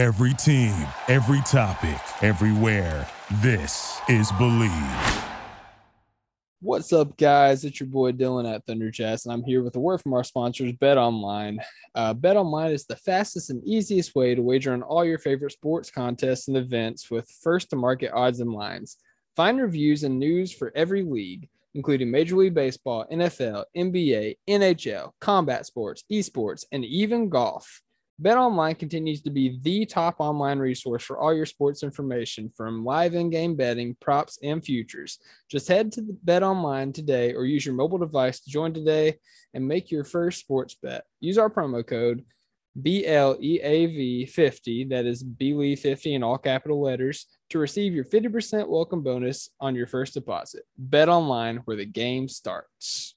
Every team, every topic, everywhere. This is Bleav. What's up, guys? It's your boy Dylan at Thunder Chats, and I'm here with a word from our sponsors, Bet Online. Uh, Bet Online is the fastest and easiest way to wager on all your favorite sports contests and events with first to market odds and lines. Find reviews and news for every league, including Major League Baseball, NFL, NBA, NHL, combat sports, esports, and even golf. BetOnline continues to be the top online resource for all your sports information from live in-game betting, props, and futures. Just head to BetOnline today or use your mobile device to join today and make your first sports bet. Use our promo code BLEAV50, that is BLEAV50 in all capital letters, to receive your 50% welcome bonus on your first deposit. BetOnline where the game starts.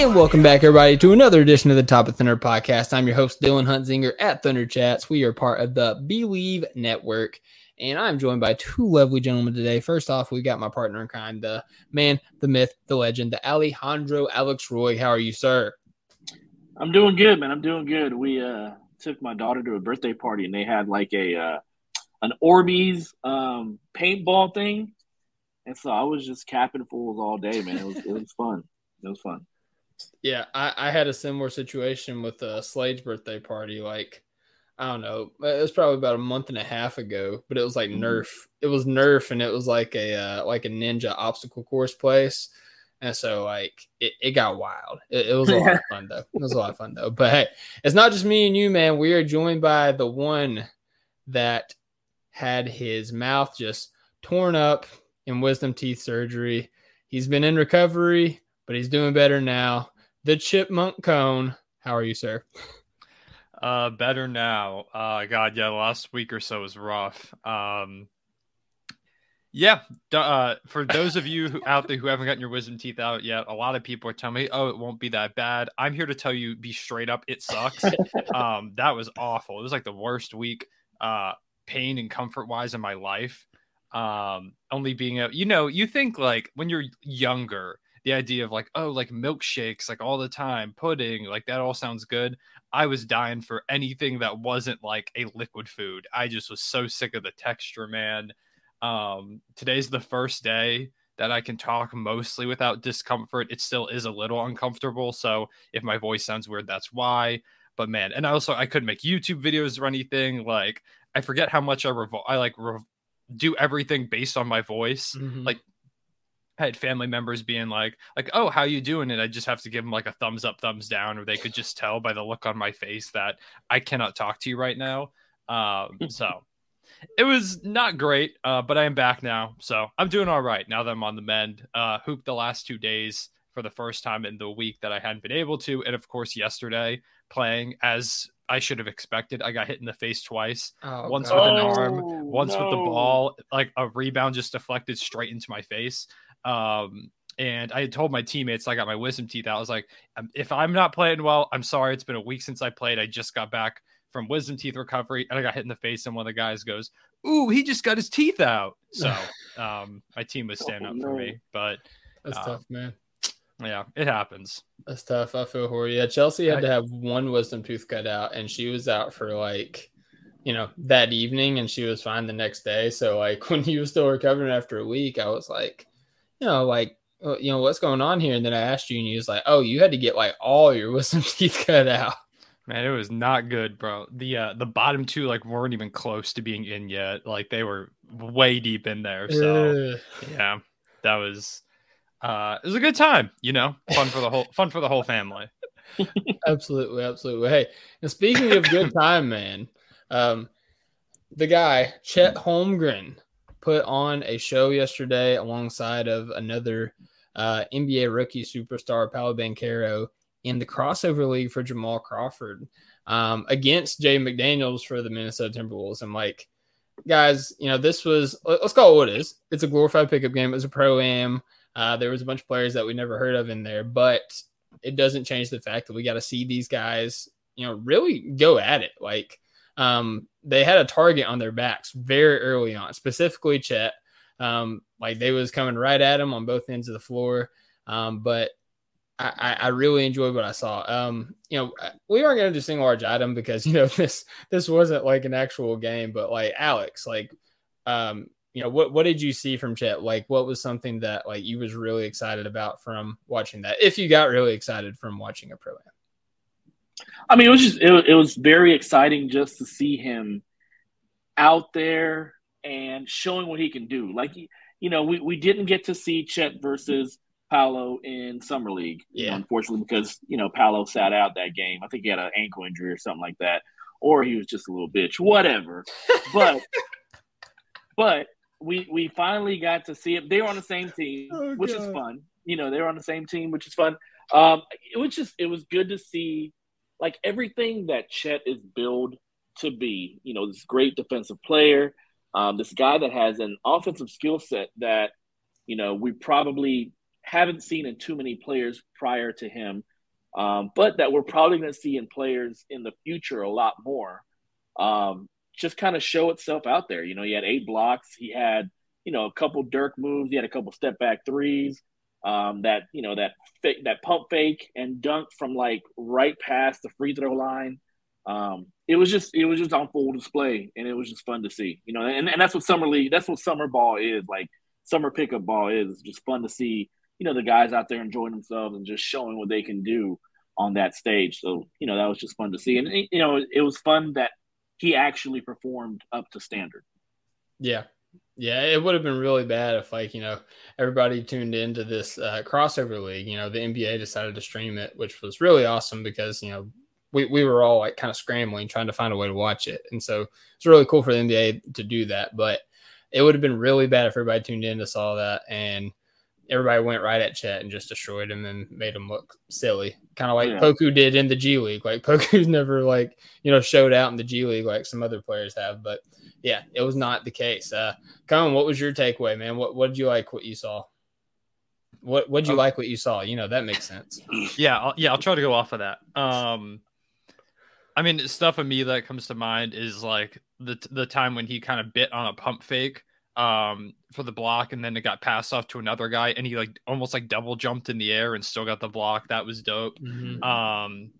And welcome back, everybody, to another edition of the Top of Thunder podcast. I'm your host, Dylan Huntzinger at Thunder Chats. We are part of the Bleav Network, and I'm joined by two lovely gentlemen today. First off, we got my partner in crime, the man, the myth, the legend, the Alejandro Alex Roy. How are you, sir? I'm doing good, man. I'm doing good. We uh took my daughter to a birthday party and they had like a uh an Orbeez um paintball thing. And so I was just capping fools all day, man. It was it was fun. It was fun. Yeah, I, I had a similar situation with uh, Slade's birthday party. Like, I don't know, it was probably about a month and a half ago, but it was like Mhm. Nerf. It was Nerf, and it was like a uh, like a ninja obstacle course place. And so, like, it, it got wild. It, it was a lot of fun, though. It was a lot of fun, though. But hey, it's not just me and you, man. We are joined by the one that had his mouth just torn up in wisdom teeth surgery. He's been in recovery, but he's doing better now. The Chipmunk Cone. How are you, sir? Uh, better now. Uh, God, yeah, the last week or so was rough. Um, yeah, uh, for those of you who, out there who haven't gotten your wisdom teeth out yet, a lot of people are telling me, "Oh, it won't be that bad." I'm here to tell you, be straight up, it sucks. um, that was awful. It was like the worst week, uh, pain and comfort wise in my life. Um, only being a, you know, you think like when you're younger, the idea of like, oh, like milkshakes, like all the time, pudding, like that all sounds good. I was dying for anything that wasn't like a liquid food. I just was so sick of the texture, man. Um, today's the first day that I can talk mostly without discomfort. It still is a little uncomfortable. So if my voice sounds weird, that's why. But man, and I also I couldn't make YouTube videos or anything. Like I forget how much I revol- I like rev- do everything based on my voice. Like, I had family members being like, like, oh, how you doing? And I just have to give them like a thumbs up, thumbs down, or they could just tell by the look on my face that I cannot talk to you right now. Um, so it was not great, uh, but I am back now, so I'm doing all right now that I'm on the mend. Uh, hooped the last two days for the first time in the week that I hadn't been able to, and of course yesterday playing as I should have expected. I got hit in the face twice Oh, once God. with an arm, Oh, once with the ball, like a rebound just deflected straight into my face. Um, and I had told my teammates I got my wisdom teeth out. I was like, "Um, if I'm not playing well, I'm sorry. It's been a week since I played. I just got back from wisdom teeth recovery, and I got hit in the face. And one of the guys goes, "Ooh, he just got his teeth out." So um, my team was standing Oh, up for no. me, but That's um, tough, man. yeah, it happens. That's tough. I feel for you. Yeah, Chelsea had I- to have one wisdom tooth cut out, and she was out for like, you know, that evening, and she was fine the next day. So, like, when he was still recovering after a week, I was like, you know, like, uh, you know, what's going on here? And then I asked you, and you was like, oh, you had to get like all your wisdom teeth cut out. Man, it was not good, bro. The uh the bottom two like weren't even close to being in yet. Like they were way deep in there. So Ugh. yeah, that was uh it was a good time, you know. Fun for the whole fun for the whole family. absolutely, absolutely. Hey, and speaking of good time, man, um, the guy Chet Holmgren put on a show yesterday alongside of another uh, NBA rookie superstar, Paolo Banchero, in the crossover league for Jamal Crawford. um, against Jay McDaniels for the Minnesota Timberwolves. And like, guys, you know, this was let's call it what it is. It's a glorified pickup game. It was a pro am. Uh, there was a bunch of players that we never heard of in there, but it doesn't change the fact that we got to see these guys, you know, really go at it. Like, um, they had a target on their backs very early on, specifically Chet. Um, like they was coming right at him on both ends of the floor. Um, but I, I really enjoyed what I saw. Um, you know, we aren't going to do single large item because you know this this wasn't like an actual game, but like Alex, like, um, you know, what what did you see from Chet? Like, what was something that like you was really excited about from watching that? If you got really excited from watching a pro I mean, it was just it, it was very exciting just to see him out there and showing what he can do. Like, you know, we, we didn't get to see Chet versus Paolo in summer league. Yeah. You know, unfortunately, because you know Paolo sat out that game. I think he had an ankle injury or something like that, or he was just a little bitch. Whatever. But but we we finally got to see it. They were on the same team, oh, which God. is fun. You know, they were on the same team, which is fun. Um, it was just it was good to see like everything that Chet is billed to be. You know, this great defensive player, um, this guy that has an offensive skill set that you know we probably haven't seen in too many players prior to him, um, but that we're probably going to see in players in the future a lot more. Um, just kind of show itself out there. You know, he had eight blocks. He had, you know, a couple Dirk moves. He had a couple step back threes. Um, that you know that fake, that pump fake and dunk from like right past the free throw line. Um, it was just it was just on full display, and it was just fun to see. You know, and, and that's what summer league, that's what summer ball is like. Summer pickup ball is just fun to see you know the guys out there enjoying themselves and just showing what they can do on that stage. So you know that was just fun to see, and you know it was fun that he actually performed up to standard. Yeah, yeah, it would have been really bad if like you know everybody tuned into this uh, crossover league. You know the NBA decided to stream it, which was really awesome because you know we, we were all like kind of scrambling trying to find a way to watch it, and so it's really cool for the NBA to do that. But it would have been really bad if everybody tuned in to saw that and everybody went right at Chet and just destroyed him and made him look silly, kind of like yeah. Poku did in the G League. Like Poku's never like you know showed out in the G League like some other players have, but yeah, it was not the case. Uh, Colin, what was your takeaway, man? What what did you like? What you saw? What what did you oh. like? What you saw? You know that makes sense. Yeah, I'll, yeah, I'll try to go off of that. Um, I mean, stuff of me that comes to mind is like the the time when he kind of bit on a pump fake um for the block and then it got passed off to another guy and he like almost like double jumped in the air and still got the block that was dope mm-hmm. um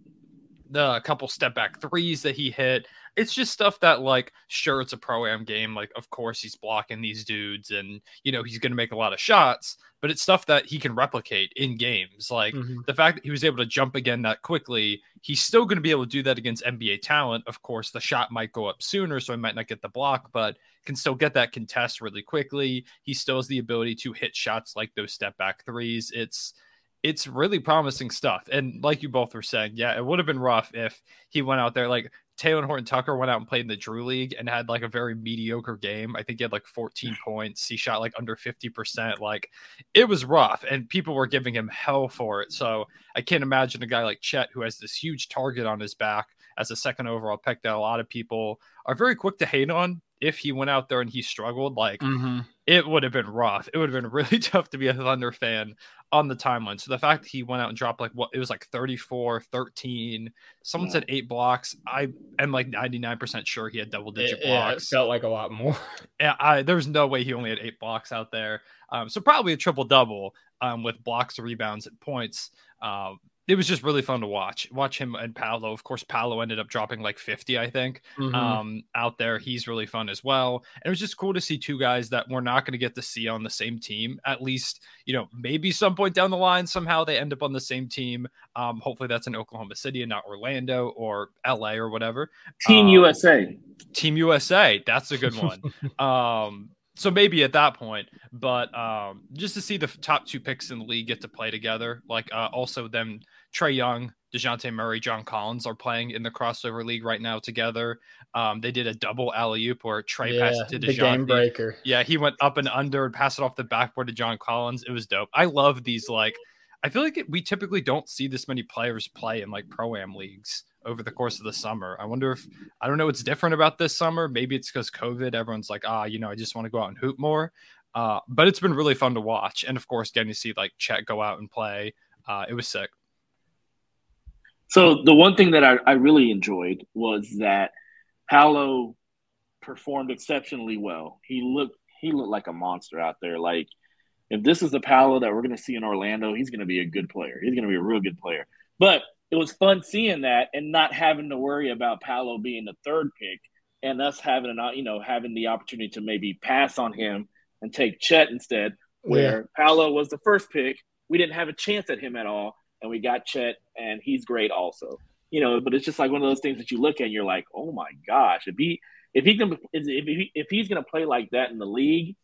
the couple step back threes that he hit. It's just stuff that like sure it's a pro am game like of course he's blocking these dudes and you know he's going to make a lot of shots but it's stuff that he can replicate in games. Like mm-hmm. the fact that he was able to jump again that quickly he's still going to be able to do that against nba talent. Of course the shot might go up sooner so he might not get the block but can still get that contest really quickly. He still has the ability to hit shots like those step back threes. It's it's really promising stuff. And like you both were saying, yeah, it would have been rough if he went out there like Talen Horton Tucker went out and played in the Drew League and had like a very mediocre game. I think he had like 14 points. He shot like under 50%. Like it was rough and people were giving him hell for it. So I can't imagine a guy like Chet who has this huge target on his back as a second overall pick that a lot of people are very quick to hate on if he went out there and he struggled. Like mm-hmm. it would have been rough. It would have been really tough to be a Thunder fan on the timeline. So the fact that he went out and dropped like what it was like 34, 13, someone yeah. said eight blocks. I am like 99% sure he had double digit it, blocks. It felt like a lot more. yeah, I, there's no way he only had eight blocks out there. Um, so probably a triple double um, with blocks, rebounds, and points. Um, it was just really fun to watch. Watch him and Paolo. Of course, Paolo ended up dropping like 50, I think, mm-hmm. um, out there. He's really fun as well. And it was just cool to see two guys that we're not going to get to see on the same team. At least, you know, maybe some point down the line, somehow they end up on the same team. Um, hopefully that's in Oklahoma City and not Orlando or LA or whatever. Team um, USA. Team USA. That's a good one. um, so maybe at that point, but um, just to see the top two picks in the league get to play together, like uh, also them Trae Young, Dejounte Murray, John Collins are playing in the crossover league right now together. Um, they did a double alley oop where Trae yeah, passed to Dejounte. game breaker. Yeah, he went up and under and passed it off the backboard to John Collins. It was dope. I love these like. I feel like we typically don't see this many players play in like pro am leagues over the course of the summer. I wonder if I don't know what's different about this summer. Maybe it's because COVID. Everyone's like, ah, you know, I just want to go out and hoop more. Uh, but it's been really fun to watch, and of course, getting to see like Chet go out and play. Uh, it was sick. So the one thing that I, I really enjoyed was that Paolo performed exceptionally well. He looked he looked like a monster out there. Like if this is the Paolo that we're going to see in Orlando, he's going to be a good player. He's going to be a real good player. But it was fun seeing that and not having to worry about Paolo being the third pick and us having an you know having the opportunity to maybe pass on him and take Chet instead, where yeah. Paolo was the first pick. We didn't have a chance at him at all, and we got Chet, and he's great also. You know, but it's just like one of those things that you look at and you're like, oh my gosh, if he if he can if he, if he's going to play like that in the league,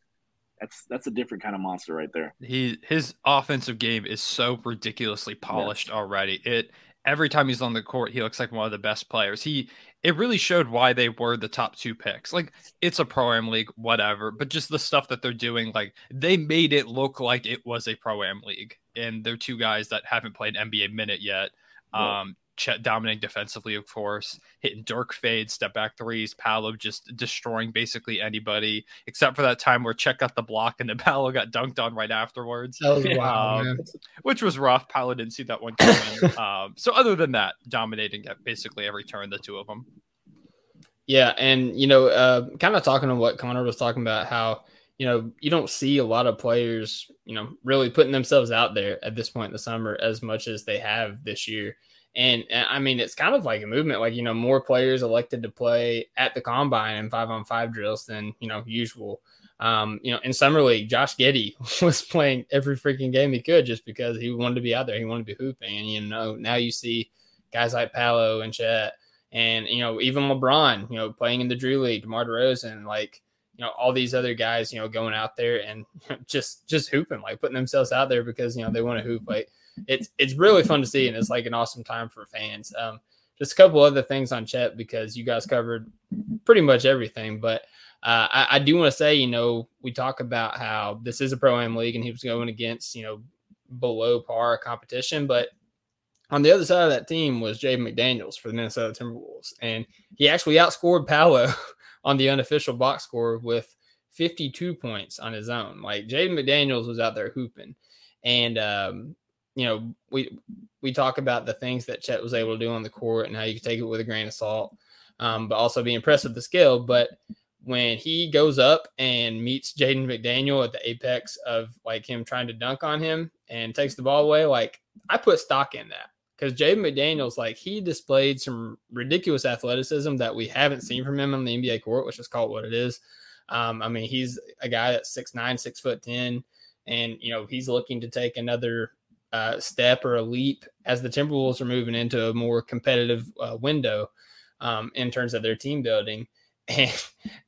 that's that's a different kind of monster right there. He his offensive game is so ridiculously polished yes. already. It every time he's on the court, he looks like one of the best players. He it really showed why they were the top two picks. Like it's a pro am league, whatever, but just the stuff that they're doing, like they made it look like it was a pro am league. And they're two guys that haven't played NBA minute yet. Um, Chet dominating defensively, of course, hitting Dirk fade, step back threes, Paolo just destroying basically anybody, except for that time where Chet got the block and then Paolo got dunked on right afterwards. That was wild, um, which was rough. Paolo didn't see that one coming. um, so other than that, dominating at basically every turn, the two of them. Yeah, and you know, uh, kind of talking on what Connor was talking about, how you know you don't see a lot of players, you know, really putting themselves out there at this point in the summer as much as they have this year. And, and I mean, it's kind of like a movement. Like you know, more players elected to play at the combine and five on five drills than you know usual. Um, you know, in summer league, Josh Giddey was playing every freaking game he could just because he wanted to be out there. He wanted to be hooping. And you know, now you see guys like Paolo and Chet, and you know, even LeBron, you know, playing in the Drew League, DeMar DeRozan, like you know, all these other guys, you know, going out there and just just hooping, like putting themselves out there because you know they want to hoop. Like it's it's really fun to see, and it's like an awesome time for fans. Um, just a couple other things on Chet because you guys covered pretty much everything, but uh, I, I, do want to say, you know, we talk about how this is a pro am league, and he was going against you know below par competition, but on the other side of that team was Jaden McDaniels for the Minnesota Timberwolves, and he actually outscored Paolo on the unofficial box score with 52 points on his own. Like Jaden McDaniels was out there hooping, and um, you know, we we talk about the things that Chet was able to do on the court and how you can take it with a grain of salt, um, but also be impressed with the skill. But when he goes up and meets Jaden McDaniel at the apex of like him trying to dunk on him and takes the ball away, like I put stock in that because Jaden McDaniels, like he displayed some ridiculous athleticism that we haven't seen from him on the NBA court, which is called what it is. Um, I mean, he's a guy that's six nine, six foot ten, and you know he's looking to take another uh, step or a leap as the Timberwolves are moving into a more competitive uh, window um, in terms of their team building. And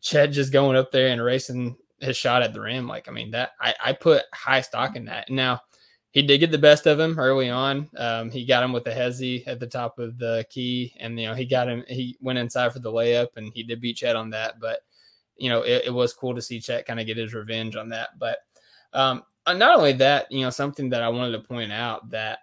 Chet just going up there and racing his shot at the rim. Like, I mean, that I, I put high stock in that. Now, he did get the best of him early on. Um, he got him with the hezzy at the top of the key, and you know he got him. He went inside for the layup, and he did beat Chet on that. But you know it, it was cool to see Chet kind of get his revenge on that. But um, not only that, you know, something that I wanted to point out that,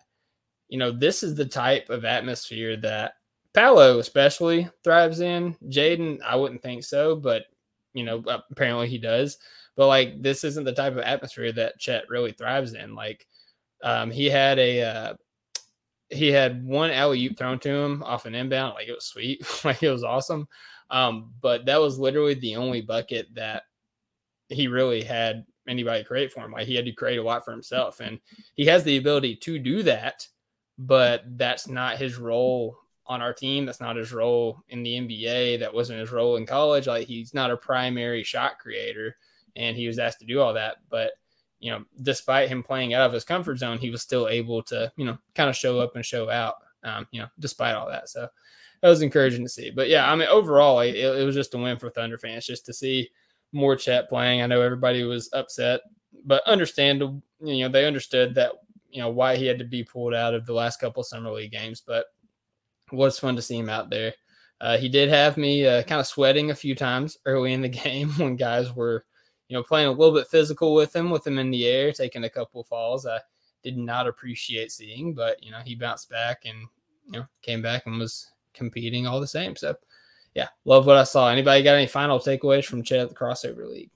you know, this is the type of atmosphere that Paolo especially thrives in. Jaden, I wouldn't think so, but you know, apparently he does. But like, this isn't the type of atmosphere that Chet really thrives in. Like, um, he had a uh, he had one alley oop thrown to him off an inbound, like it was sweet, like it was awesome. Um, but that was literally the only bucket that he really had anybody create for him. Like he had to create a lot for himself, and he has the ability to do that, but that's not his role on our team. That's not his role in the NBA. That wasn't his role in college. Like he's not a primary shot creator, and he was asked to do all that. But you know, despite him playing out of his comfort zone, he was still able to you know kind of show up and show out. Um, you know, despite all that. So that was encouraging to see. But yeah, I mean, overall, it, it was just a win for Thunder fans just to see more Chet playing. I know everybody was upset, but understandable. You know, they understood that you know why he had to be pulled out of the last couple summer league games, but it was fun to see him out there. Uh, he did have me uh, kind of sweating a few times early in the game when guys were, you know, playing a little bit physical with him, with him in the air, taking a couple falls. I did not appreciate seeing, but you know, he bounced back and you know came back and was competing all the same. So, yeah, love what I saw. Anybody got any final takeaways from Chet at the Crossover League?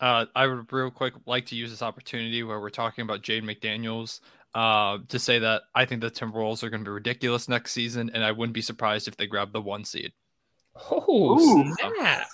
Uh, I would real quick like to use this opportunity where we're talking about Jade McDaniels uh, to say that I think the Timberwolves are going to be ridiculous next season, and I wouldn't be surprised if they grab the one seed. Oh, Ooh. snap.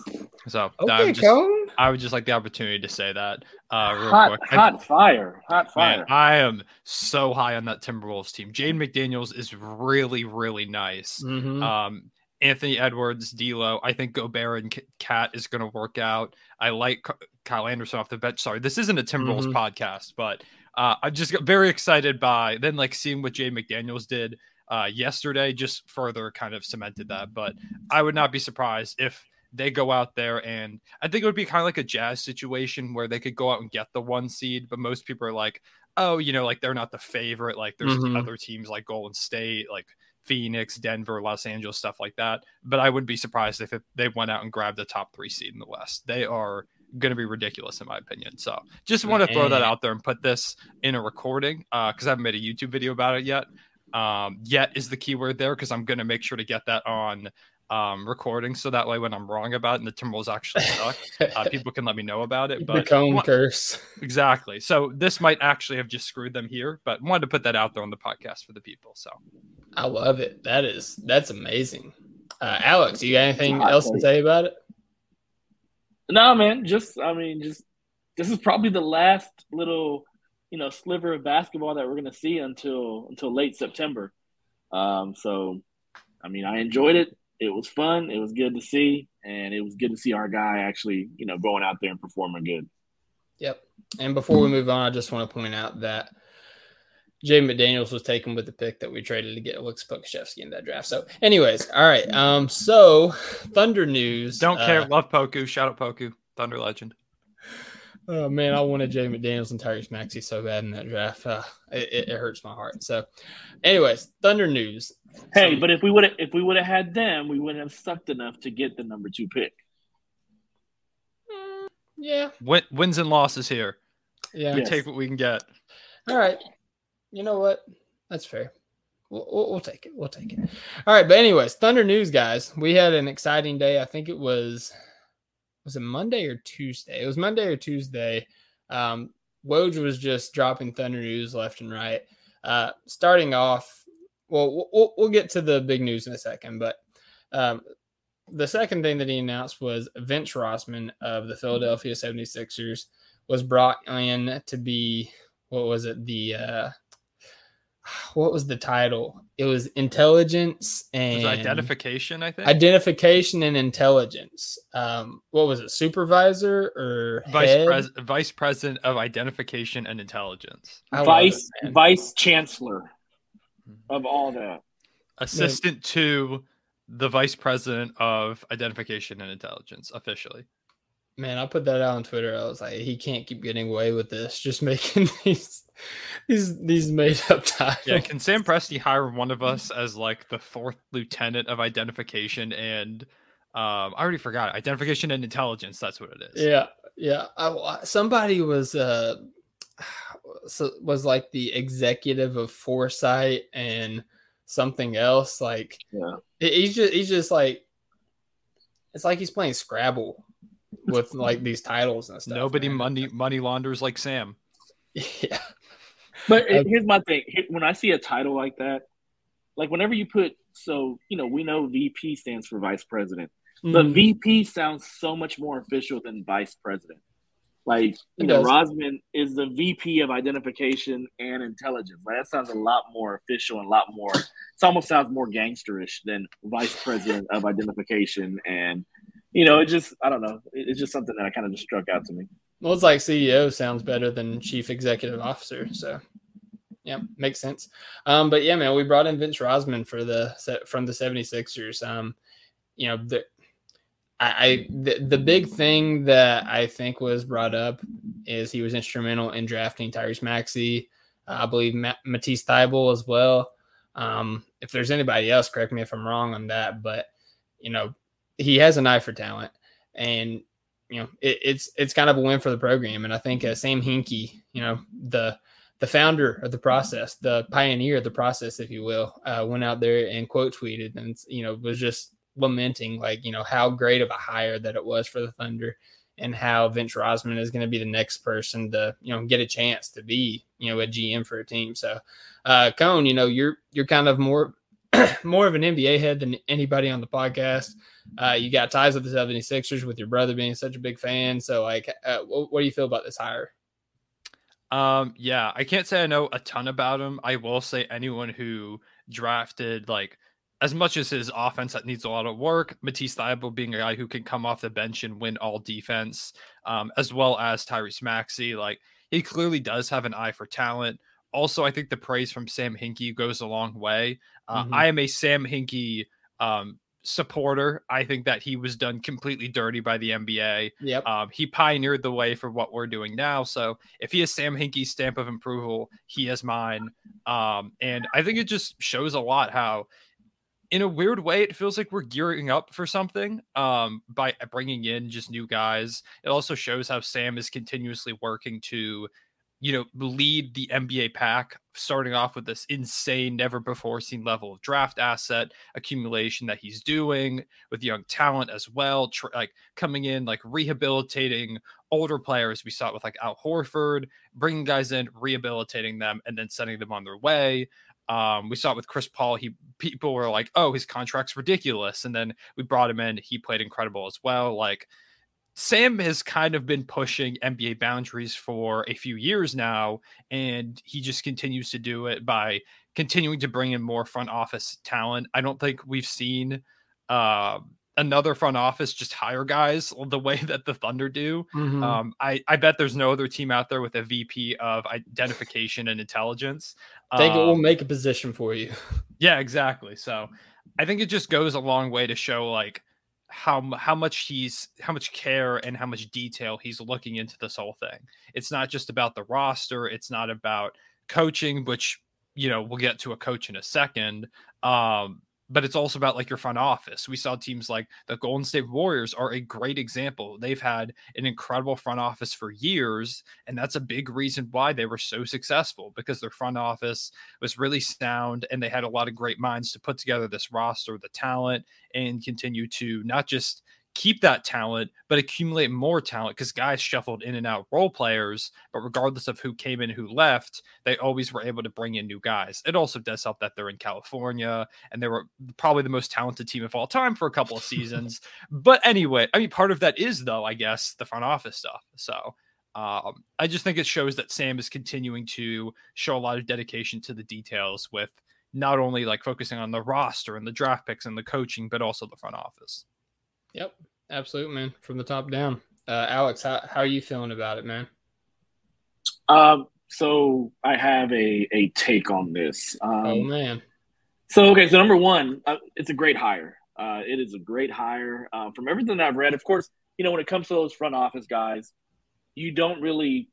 So I, Okay, would just, I would just like the opportunity to say that uh, real hot, quick. And- hot fire, hot fire. Man, I am so high on that Timberwolves team. Jade McDaniels is really, really nice. Mhm. Um, Anthony Edwards, D'Lo. I think Gobert and KAT is going to work out. I like Kyle Anderson off the bench. Sorry, this isn't a Timberwolves Mhm. podcast, but uh, I just got very excited by then like seeing what Jay McDaniels did uh, yesterday. Just further kind of cemented that. But I would not be surprised if they go out there and I think it would be kind of like a Jazz situation where they could go out and get the one seed, but most people are like, oh, you know, like they're not the favorite. Like there's Mhm. other teams like Golden State, like Phoenix, Denver, Los Angeles, stuff like that. But I wouldn't be surprised if it, they went out and grabbed the top three seed in the West. They are going to be ridiculous, in my opinion. So just want to throw that out there and put this in a recording because I haven't made a YouTube video about it yet. Um, yet is the keyword there because I'm going to make sure to get that on um, recording so that way when I'm wrong about it and the Timberwolves actually suck, uh, people can let me know about it. the cone wa- curse. exactly. So this might actually have just screwed them here, but wanted to put that out there on the podcast for the people. So I love it. That is that's amazing. Uh, Alex, you got anything Hot else to take. say about it? No, man. Just, I mean, just this is probably the last little, you know, sliver of basketball that we're gonna see until until late September. Um, so, I mean, I enjoyed it. It was fun. It was good to see, and it was good to see our guy actually, you know, going out there and performing good. Yep. And before we move on, I just want to point out that Jay McDaniels was taken with the pick that we traded to get Alex Pokusevski in that draft. So, anyways, all right. Um, so Thunder news. don't uh, care. Love Poku. Shout out Poku. Thunder legend. Oh man, I wanted Jay McDaniels and Tyrese Maxey so bad in that draft. Uh, it, it- it hurts my heart. So, anyways, Thunder news. Hey, So- but if we would have if we would have had them, we wouldn't have sucked enough to get the number two pick. Mm, yeah, Win- wins and losses here. yeah. We Yes. take what we can get. All right. You know what? That's fair. We'll, we'll, we'll take it. We'll take it. All right. But anyways, Thunder news, guys. We had an exciting day. I think it was was it Monday or Tuesday? It was Monday or Tuesday. Um, Woj was just dropping Thunder news left and right. Uh, starting off, well, we'll- we'll get to the big news in a second, but um, the second thing that he announced was Vince Rozman of the Philadelphia 76ers was brought in to be what was it the uh what was the title it was intelligence and was identification, I think. identification and intelligence um what was it supervisor or Vice, head? pres- Vice President of Identification and Intelligence. I Vice it. Vice Chancellor of all that. Assistant to the Vice President of Identification and Intelligence, officially. Man i put that out on twitter i was like he can't keep getting away with this just making these these these made up titles Yeah, can Sam Presti hire one of us as like the fourth lieutenant of identification and um I already forgot identification and intelligence. That's what it is. Yeah, yeah. I, somebody was uh so was like the executive of foresight and something else. Like Yeah. he's just he's just like it's like he's playing Scrabble with like these titles and stuff. Nobody man. money money launders like Sam. Yeah, But Uh, here's my thing: when I see a title like that, like whenever you put, so you know, we know VP stands for Vice President, but Mhm. VP sounds so much more official than Vice President. Like you know. Rozman is the VP of Identification and Intelligence. Like that sounds a lot more official and a lot more. It almost sounds more gangsterish than Vice President of Identification and. You know, it just, I don't know. it's just something that kind of just struck out to me. Well, it's like CEO sounds better than chief executive officer. So, yeah, makes sense. Um, but yeah, man, we brought in Vince Rozman for the set from the 76ers. Um, you know, the I, I the, the big thing that I think was brought up is he was instrumental in drafting Tyrese Maxey. Uh, I believe Ma- Matisse Thybulle as well. Um, if there's anybody else, correct me if I'm wrong on that, but you know, he has an eye for talent, and you know, it, it's it's kind of a win for the program. And I think uh, Sam Hinkie, you know, the the founder of the process, the pioneer of the process, if you will, uh, went out there and quote tweeted and you know was just lamenting like you know how great of a hire that it was for the Thunder and how Vince Rozman is going to be the next person to you know get a chance to be you know a GM for a team. So, uh, Cone, you know you're you're kind of more more of an NBA head than anybody on the podcast. Uh, you got ties with the 76ers with your brother being such a big fan. So, like, uh, what, what do you feel about this hire? Um, yeah, I can't say I know a ton about him. I will say anyone who drafted like as much as his offense that needs a lot of work, Matisse Thybulle being a guy who can come off the bench and win all defense, um, as well as Tyrese Maxey, like he clearly does have an eye for talent. Also, I think the praise from Sam Hinkie goes a long way. Uh, mm-hmm. I am a Sam Hinkie um, supporter. I think that he was done completely dirty by the NBA. Yep. Um, he pioneered the way for what we're doing now. So if he has Sam Hinkie's stamp of approval, he has mine. Um, and I think it just shows a lot how in a weird way, it feels like we're gearing up for something um, by bringing in just new guys. It also shows how Sam is continuously working to, you know, lead the NBA pack, starting off with this insane, never before seen level of draft asset accumulation that he's doing with young talent as well, tr- like coming in, like rehabilitating older players. We saw it with like Al Horford, bringing guys in, rehabilitating them, and then sending them on their way. Um, we saw it with Chris Paul. He people were like, "Oh, his contract's ridiculous," and then we brought him in. He played incredible as well. Like Sam has kind of been pushing NBA boundaries for a few years now, and he just continues to do it by continuing to bring in more front office talent. I don't think we've seen uh, another front office just hire guys the way that the Thunder do. Mm-hmm. Um, I, I bet there's no other team out there with a VP of identification and intelligence. I think um, it will make a position for you. Yeah, exactly. So I think it just goes a long way to show like how how much he's how much care and how much detail he's looking into this whole thing. It's not just about the roster. It's not about coaching, which you know we'll get to a coach in a second. Um, but it's also about like your front office. We saw teams like the Golden State Warriors are a great example. They've had an incredible front office for years, and that's a big reason why they were so successful because their front office was really sound and they had a lot of great minds to put together this roster, the talent, and continue to not just keep that talent, but accumulate more talent because guys shuffled in and out role players. But regardless of who came in, who left, they always were able to bring in new guys. It also does help that they're in California and they were probably the most talented team of all time for a couple of seasons. but anyway, I mean, part of that is, though, I guess, the front office stuff. So. Um, I just think it shows that Sam is continuing to show a lot of dedication to the details with not only like focusing on the roster and the draft picks and the coaching, but also the front office. Yep, absolutely, man. From the top down. Uh, Alex, how, how are you feeling about it, man? Um, so I have a a take on this. Um, oh man. So okay, so number one, uh, it's a great hire. Uh, it is a great hire. Uh, from everything I've read, of course, you know when it comes to those front office guys, you don't really,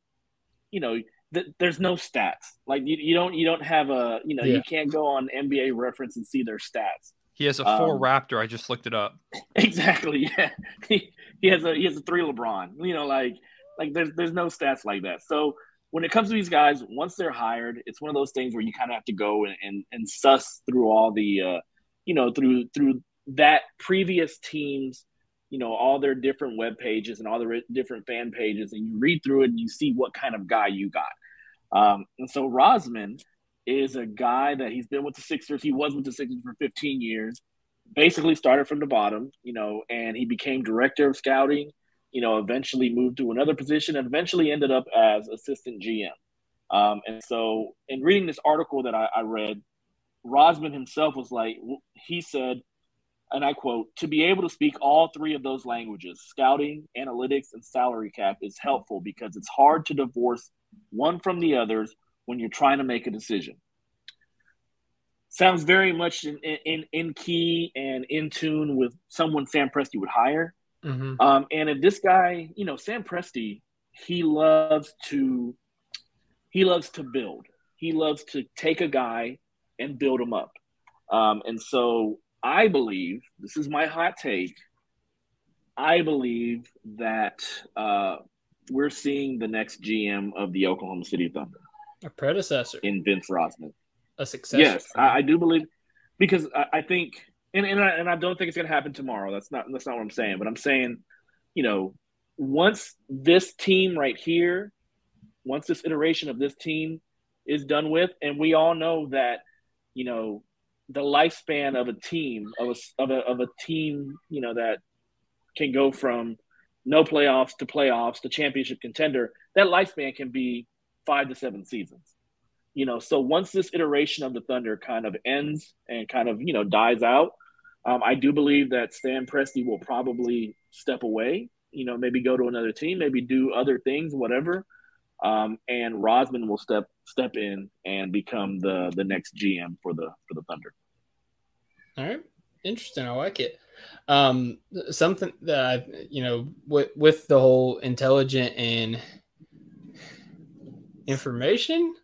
you know, th- there's no stats. Like you, you don't you don't have a you know yeah. you can't go on NBA reference and see their stats. He has a four um, Raptor. I just looked it up. Exactly. Yeah. He, he has a he has a three LeBron. You know, like like there's there's no stats like that. So when it comes to these guys, once they're hired, it's one of those things where you kind of have to go and, and, and suss through all the, uh, you know, through through that previous team's, you know, all their different web pages and all the re- different fan pages, and you read through it and you see what kind of guy you got. Um, and so Rozman, is a guy that he's been with the Sixers. He was with the Sixers for 15 years. Basically started from the bottom, you know, and he became director of scouting. You know, eventually moved to another position, and eventually ended up as assistant GM. Um, and so, in reading this article that I, I read, Rozman himself was like, he said, and I quote, to be able to speak all three of those languages, scouting, analytics, and salary cap, is helpful because it's hard to divorce one from the others when you're trying to make a decision. Sounds very much in, in, in key and in tune with someone Sam Presti would hire. Mm-hmm. Um, and if this guy, you know, Sam Presti, he loves to he loves to build. He loves to take a guy and build him up. Um, and so I believe this is my hot take. I believe that uh, we're seeing the next GM of the Oklahoma City Thunder. A predecessor. in Vince Rozman. A successor. Yes, I, I do believe because I, I think, and and I, and I don't think it's going to happen tomorrow. That's not that's not what I'm saying. But I'm saying, you know, once this team right here, once this iteration of this team is done with, and we all know that, you know, the lifespan of a team of a of a of a team, you know, that can go from no playoffs to playoffs to championship contender. That lifespan can be five to seven seasons you know so once this iteration of the thunder kind of ends and kind of you know dies out um, i do believe that sam presti will probably step away you know maybe go to another team maybe do other things whatever um, and rozman will step step in and become the the next gm for the for the thunder All right. Interesting. I like it. Um, something that I, you know, with with the whole intelligent and information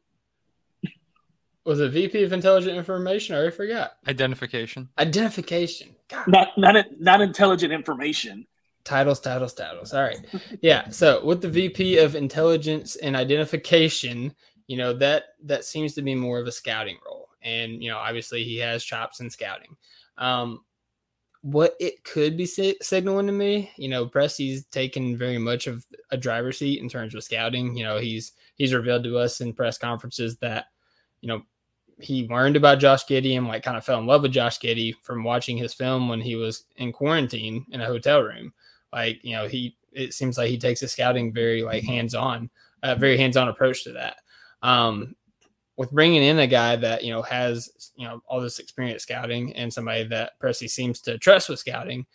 was it VP of Intelligent Information? I already forgot. Identification. Identification. God, not not not intelligent information titles, titles, titles. All right. Yeah. So with the VP of Intelligence and Identification, you know that that seems to be more of a scouting role, and you know obviously he has chops in scouting. Um, what it could be si- signaling to me, you know, Presti's taken very much of a driver's seat in terms of scouting. You know, he's he's revealed to us in press conferences that, you know, he learned about Josh Giddey and like kind of fell in love with Josh Giddey from watching his film when he was in quarantine in a hotel room. Like, you know, he it seems like he takes his scouting very like hands on, a very hands on approach to that. Um, with bringing in a guy that you know has you know all this experience scouting and somebody that Presti seems to trust with scouting,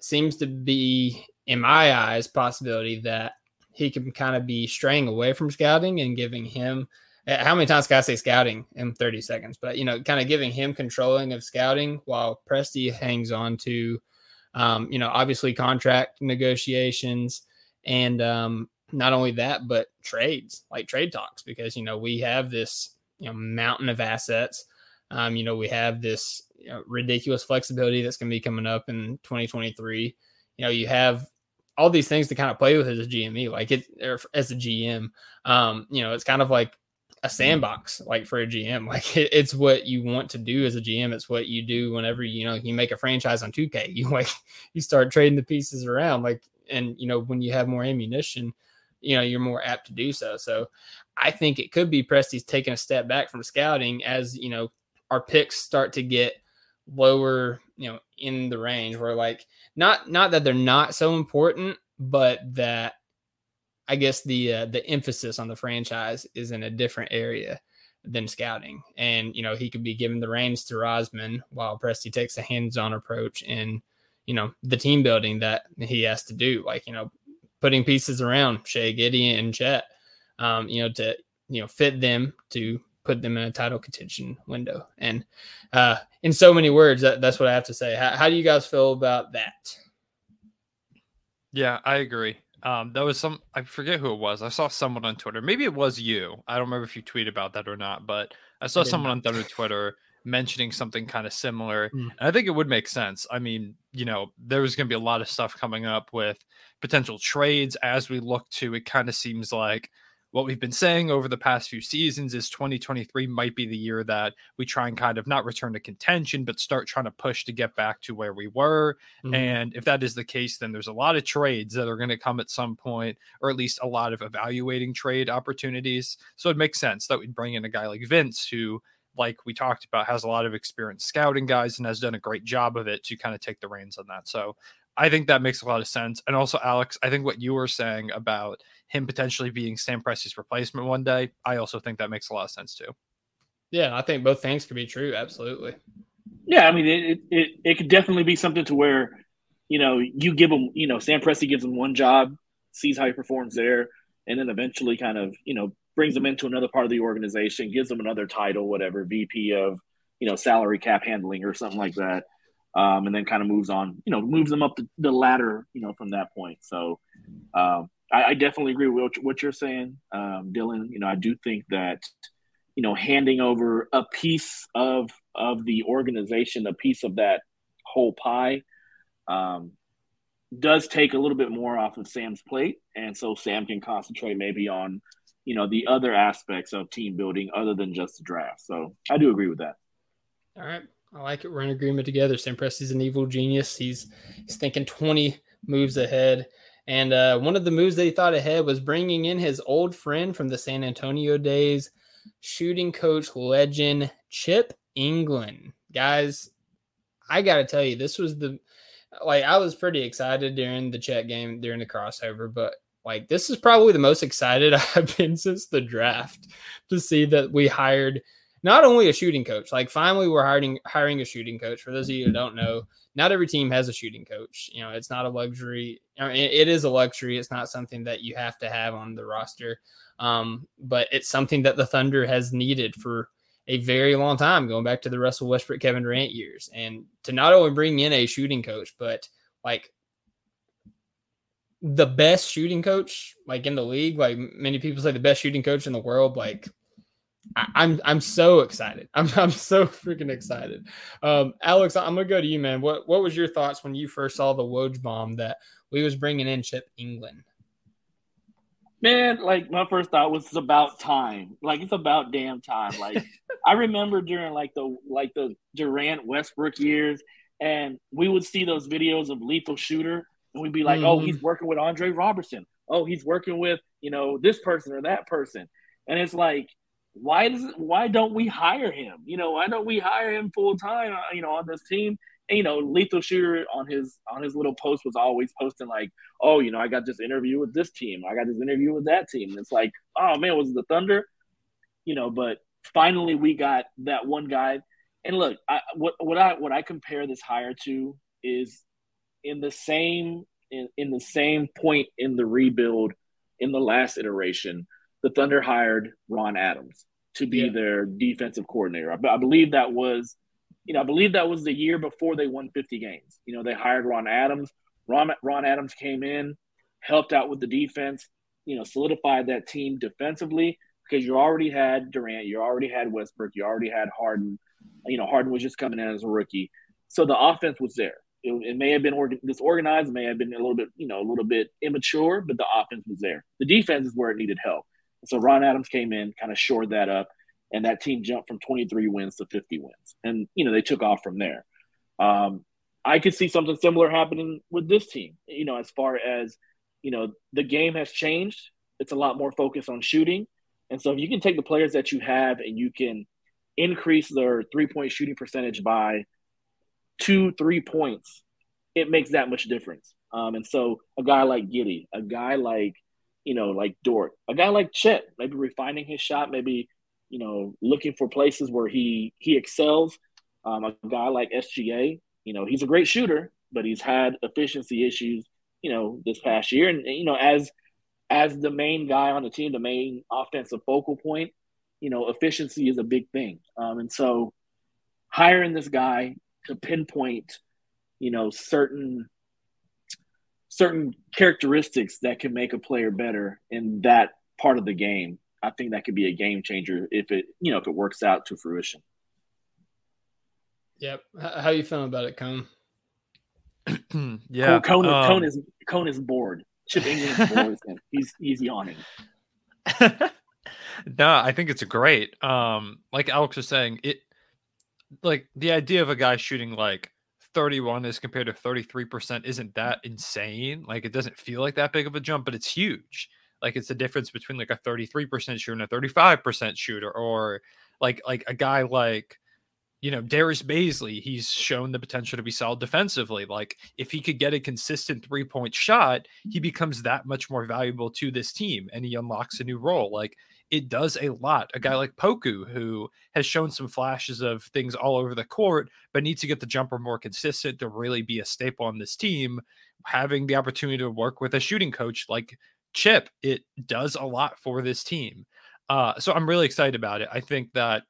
seems to be in my eyes possibility that he can kind of be straying away from scouting and giving him uh, how many times can I say scouting in 30 seconds? But you know, kind of giving him controlling of scouting while Presti hangs on to um, you know, obviously contract negotiations and um not only that, but trades, like trade talks, because you know, we have this you know mountain of assets. Um, you know, we have this you know, ridiculous flexibility that's going to be coming up in 2023. You know, you have all these things to kind of play with as a GME, like it as a GM. Um, you know, it's kind of like a sandbox, like for a GM. Like it, it's what you want to do as a GM. It's what you do whenever you know you make a franchise on 2K. You like you start trading the pieces around, like and you know when you have more ammunition, you know you're more apt to do so. So I think it could be Presti's taking a step back from scouting as you know our picks start to get lower, you know, in the range where like not not that they're not so important, but that I guess the uh, the emphasis on the franchise is in a different area than scouting, and you know he could be given the reins to Rozman while Presti takes a hands-on approach in you know the team building that he has to do, like you know putting pieces around Shai Gideon and Chet, um, you know to you know fit them to put them in a title contention window. And uh, in so many words, that, that's what I have to say. How, how do you guys feel about that? Yeah, I agree. Um, that was some I forget who it was. I saw someone on Twitter. Maybe it was you. I don't remember if you tweeted about that or not, but I saw I someone on Twitter mentioning something kind of similar. Mm. And I think it would make sense. I mean, you know, there's going to be a lot of stuff coming up with potential trades as we look to it kind of seems like what we've been saying over the past few seasons is 2023 might be the year that we try and kind of not return to contention, but start trying to push to get back to where we were. Mhm. And if that is the case, then there's a lot of trades that are going to come at some point, or at least a lot of evaluating trade opportunities. So it makes sense that we'd bring in a guy like Vince, who, like we talked about, has a lot of experience scouting guys and has done a great job of it to kind of take the reins on that. So I think that makes a lot of sense. And also, Alex, I think what you were saying about him potentially being Sam Presti's replacement one day, I also think that makes a lot of sense too. Yeah, I think both things could be true. Absolutely. Yeah, I mean, it, it, it, it could definitely be something to where, you know, you give him, you know, Sam Presti gives him one job, sees how he performs there, and then eventually kind of, you know, brings them into another part of the organization, gives them another title, whatever, VP of, you know, salary cap handling or something like that. Um, and then kind of moves on, you know, moves them up the, the ladder, you know, from that point. So um, I, I definitely agree with what, you're saying, um, Dylan. You know, I do think that, you know, handing over a piece of of the organization, a piece of that whole pie, um, does take a little bit more off of Sam's plate, and so Sam can concentrate maybe on, you know, the other aspects of team building other than just the draft. So I do agree with that. All right. I like it. We're in agreement together. Sam Presti's an evil genius. He's he's thinking 20 moves ahead. And uh, one of the moves that he thought ahead was bringing in his old friend from the San Antonio days, shooting coach legend Chip Engelland. Guys, I got to tell you, this was the like I was pretty excited during the Chet game during the crossover, but like this is probably the most excited I've been since the draft to see that we hired not only a shooting coach, like finally we're hiring hiring a shooting coach. For those of you who don't know, not every team has a shooting coach. You know, it's not a luxury. I mean, it is a luxury. It's not something that you have to have on the roster, um, but it's something that the Thunder has needed for a very long time, going back to the Russell Westbrook, Kevin Durant years. And to not only bring in a shooting coach, but like the best shooting coach, like in the league, like many people say the best shooting coach in the world, like I, am I'm, I'm so excited. I'm I'm so freaking excited. Um, Alex, I'm gonna go to you, man. What what was your thoughts when you first saw the Woj bomb that we was bringing in Chip Engelland? Man, like my first thought was it's about time. Like it's about damn time. Like I remember during like the like the Durant Westbrook years, and we would see those videos of Lethal Shooter, we'd be like, oh, mm-hmm. "Oh, he's working with Andre Roberson. Oh, he's working with you know this person or that person," and it's like, why does why don't we hire him? You know, why don't we hire him full time? Uh, you know, on this team and, you know, Lethal Shooter on his on his little post was always posting like, "Oh, you know, I got this interview with this team. I got this interview with that team." And it's like, "Oh man, was it the Thunder?" You know, but finally we got that one guy. And look, I, what what I what I compare this hire to is in the same in, in the same point in the rebuild in the last iteration, the Thunder hired Ron Adams to be yeah. their defensive coordinator. I, I believe that was you know, I believe that was the year before they won 50 games. You know, they hired Ron Adams. Ron, Ron Adams came in, helped out with the defense, you know, solidified that team defensively because you already had Durant, you already had Westbrook, you already had Harden. You know, Harden was just coming in as a rookie. So the offense was there. It, it may have been organ- disorganized, may have been a little bit, you know, a little bit immature, but the offense was there. The defense is where it needed help. So Ron Adams came in, kind of shored that up and that team jumped from 23 wins to 50 wins. And, you know, they took off from there. Um, I could see something similar happening with this team, you know, as far as, you know, the game has changed. It's a lot more focused on shooting. And so if you can take the players that you have and you can increase their three point shooting percentage by two, three points, it makes that much difference. Um, and so a guy like Giddey, a guy like, you know, like Dort, a guy like Chet, maybe refining his shot, maybe you know, looking for places where he he excels. Um, a guy like SGA, you know, he's a great shooter, but he's had efficiency issues, you know, this past year. And you know, as as the main guy on the team, the main offensive focal point, you know, efficiency is a big thing. Um, and so, hiring this guy to pinpoint, you know, certain certain characteristics that can make a player better in that part of the game I think that could be a game changer if it, you know, if it works out to fruition. Yep. How are you feeling about it, Cone? yeah, Cone, um, Cone is Cone is bored. Chip Engelland's bored. He's he's yawning. no, I think it's great. Um, like Alex was saying, it like the idea of a guy shooting like 31 as compared to 33% isn't that insane. Like it doesn't feel like that big of a jump, but it's huge. Like it's the difference between like a 33% shooter and a 35% shooter, or like like a guy like you know, Darius Bazley, he's shown the potential to be solid defensively. Like if he could get a consistent three point shot, he mm-hmm. becomes that much more valuable to this team and he unlocks a new role. Like it does a lot. A guy like Poku, who has shown some flashes of things all over the court, but needs to get the jumper more consistent to really be a staple on this team, having the opportunity to work with a shooting coach like chip, it does a lot for this team. Uh, so I'm really excited about it. I think that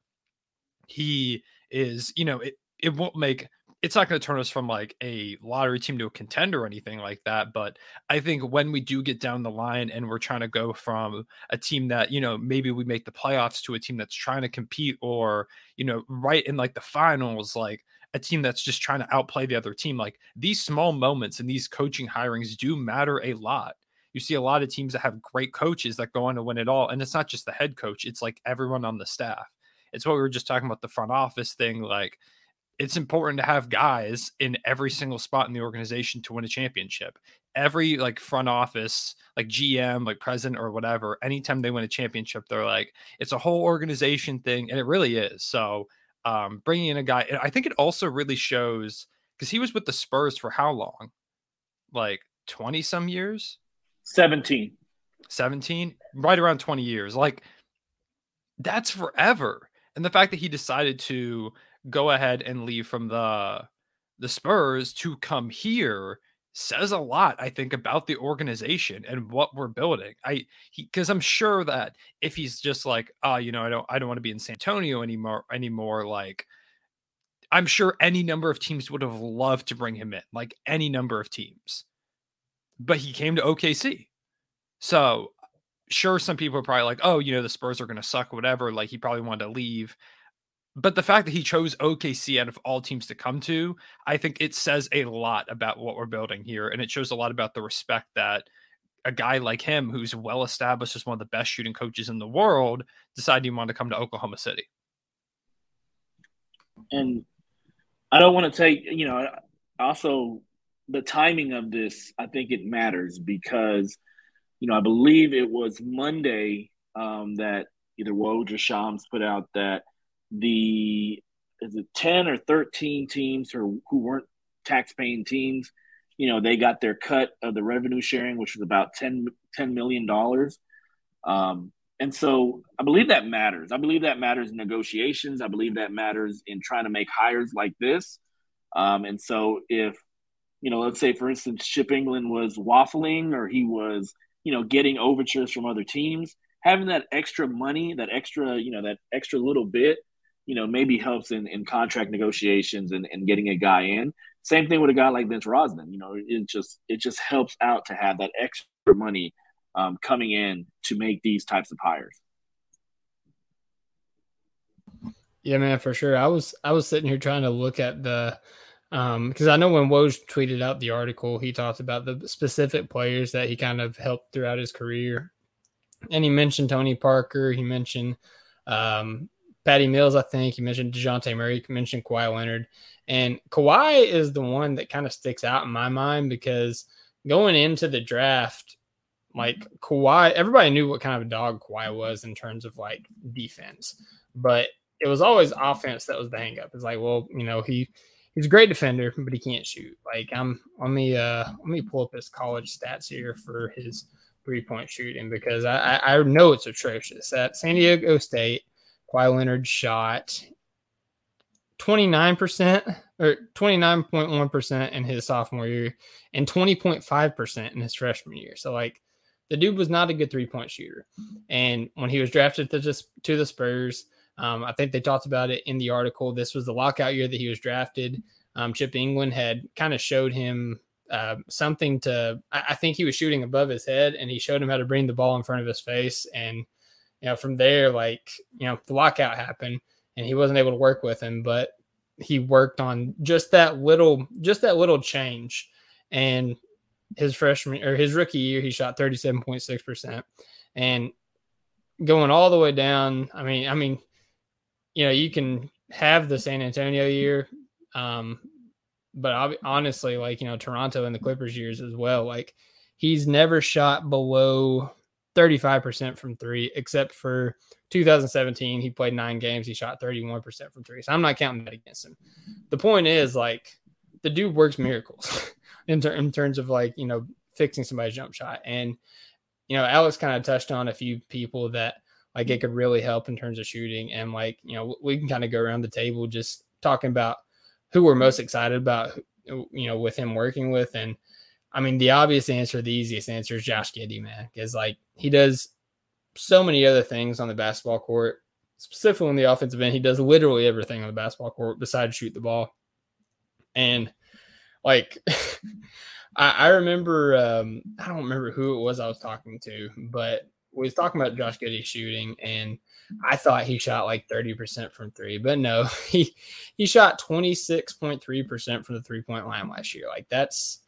he is, you know, it, it won't make it's not going to turn us from like a lottery team to a contender or anything like that. But I think when we do get down the line and we're trying to go from a team that, you know, maybe we make the playoffs to a team that's trying to compete or, you know, right in like the finals, like a team that's just trying to outplay the other team, like these small moments and these coaching hirings do matter a lot you see a lot of teams that have great coaches that go on to win it all. And it's not just the head coach, it's like everyone on the staff. It's what we were just talking about the front office thing. Like, it's important to have guys in every single spot in the organization to win a championship. Every like front office, like GM, like president or whatever, anytime they win a championship, they're like, it's a whole organization thing. And it really is. So, um, bringing in a guy, I think it also really shows because he was with the Spurs for how long? Like 20 some years? 17. 17? Right around 20 years. Like, that's forever. And the fact that he decided to go ahead and leave from the the Spurs to come here says a lot i think about the organization and what we're building. I because i'm sure that if he's just like oh you know i don't i don't want to be in san antonio anymore anymore like i'm sure any number of teams would have loved to bring him in like any number of teams. But he came to okc so sure some people are probably like oh you know the spurs are going to suck whatever like he probably wanted to leave but the fact that he chose OKC out of all teams to come to, I think it says a lot about what we're building here. And it shows a lot about the respect that a guy like him, who's well established as one of the best shooting coaches in the world, decided he wanted to come to Oklahoma City. And I don't want to take, you know, also the timing of this, I think it matters because, you know, I believe it was Monday um, that either Woj or Shams put out that the it 10 or 13 teams who, who weren't tax paying teams? You know they got their cut of the revenue sharing which was about 10 10 million dollars. Um, and so i believe that matters. I believe that matters in negotiations. I believe that matters in trying to make hires like this. Um, and so if you know let's say for instance Chip Engelland was waffling or he was you know getting overtures from other teams having that extra money that extra you know that extra little bit you know, maybe helps in, in contract negotiations and, and getting a guy in. Same thing with a guy like Vince Rozman. You know, it just it just helps out to have that extra money um, coming in to make these types of hires. Yeah, man, for sure. I was I was sitting here trying to look at the um because I know when Woj tweeted out the article, he talked about the specific players that he kind of helped throughout his career. And he mentioned Tony Parker, he mentioned um Patty Mills, I think you mentioned Dejounte Murray, you mentioned Kawhi Leonard, and Kawhi is the one that kind of sticks out in my mind because going into the draft, like Kawhi, everybody knew what kind of a dog Kawhi was in terms of like defense, but it was always offense that was the hangup. It's like, well, you know, he he's a great defender, but he can't shoot. Like I'm let me uh let me pull up his college stats here for his three point shooting because I I know it's atrocious. At San Diego State, Kawhi Leonard shot 29% or 29.1% in his sophomore year and 20.5% in his freshman year. So, like, the dude was not a good three point shooter. And when he was drafted to, just, to the Spurs, um, I think they talked about it in the article. This was the lockout year that he was drafted. Um, Chip Engelland had kind of showed him uh, something to, I, I think he was shooting above his head and he showed him how to bring the ball in front of his face. And you know, from there, like, you know, the lockout happened and he wasn't able to work with him, but he worked on just that little, just that little change. And his freshman or his rookie year, he shot 37.6%. And going all the way down, I mean, I mean, you know, you can have the San Antonio year, um, but honestly, like, you know, Toronto and the Clippers years as well, like, he's never shot below 35% from three, except for 2017. He played nine games. He shot 31% from three. So I'm not counting that against him. The point is, like, the dude works miracles in, ter- in terms of, like, you know, fixing somebody's jump shot. And, you know, Alex kind of touched on a few people that, like, it could really help in terms of shooting. And, like, you know, we can kind of go around the table just talking about who we're most excited about, you know, with him working with. And, I mean, the obvious answer, the easiest answer is Josh Giddey, man, because like he does so many other things on the basketball court, specifically in the offensive end. He does literally everything on the basketball court besides shoot the ball. And like, I, I, remember, um, I don't remember who it was I was talking to, but we was talking about Josh Giddey shooting, and I thought he shot like 30% from three, but no, he he shot 26.3% from the three point line last year. Like that's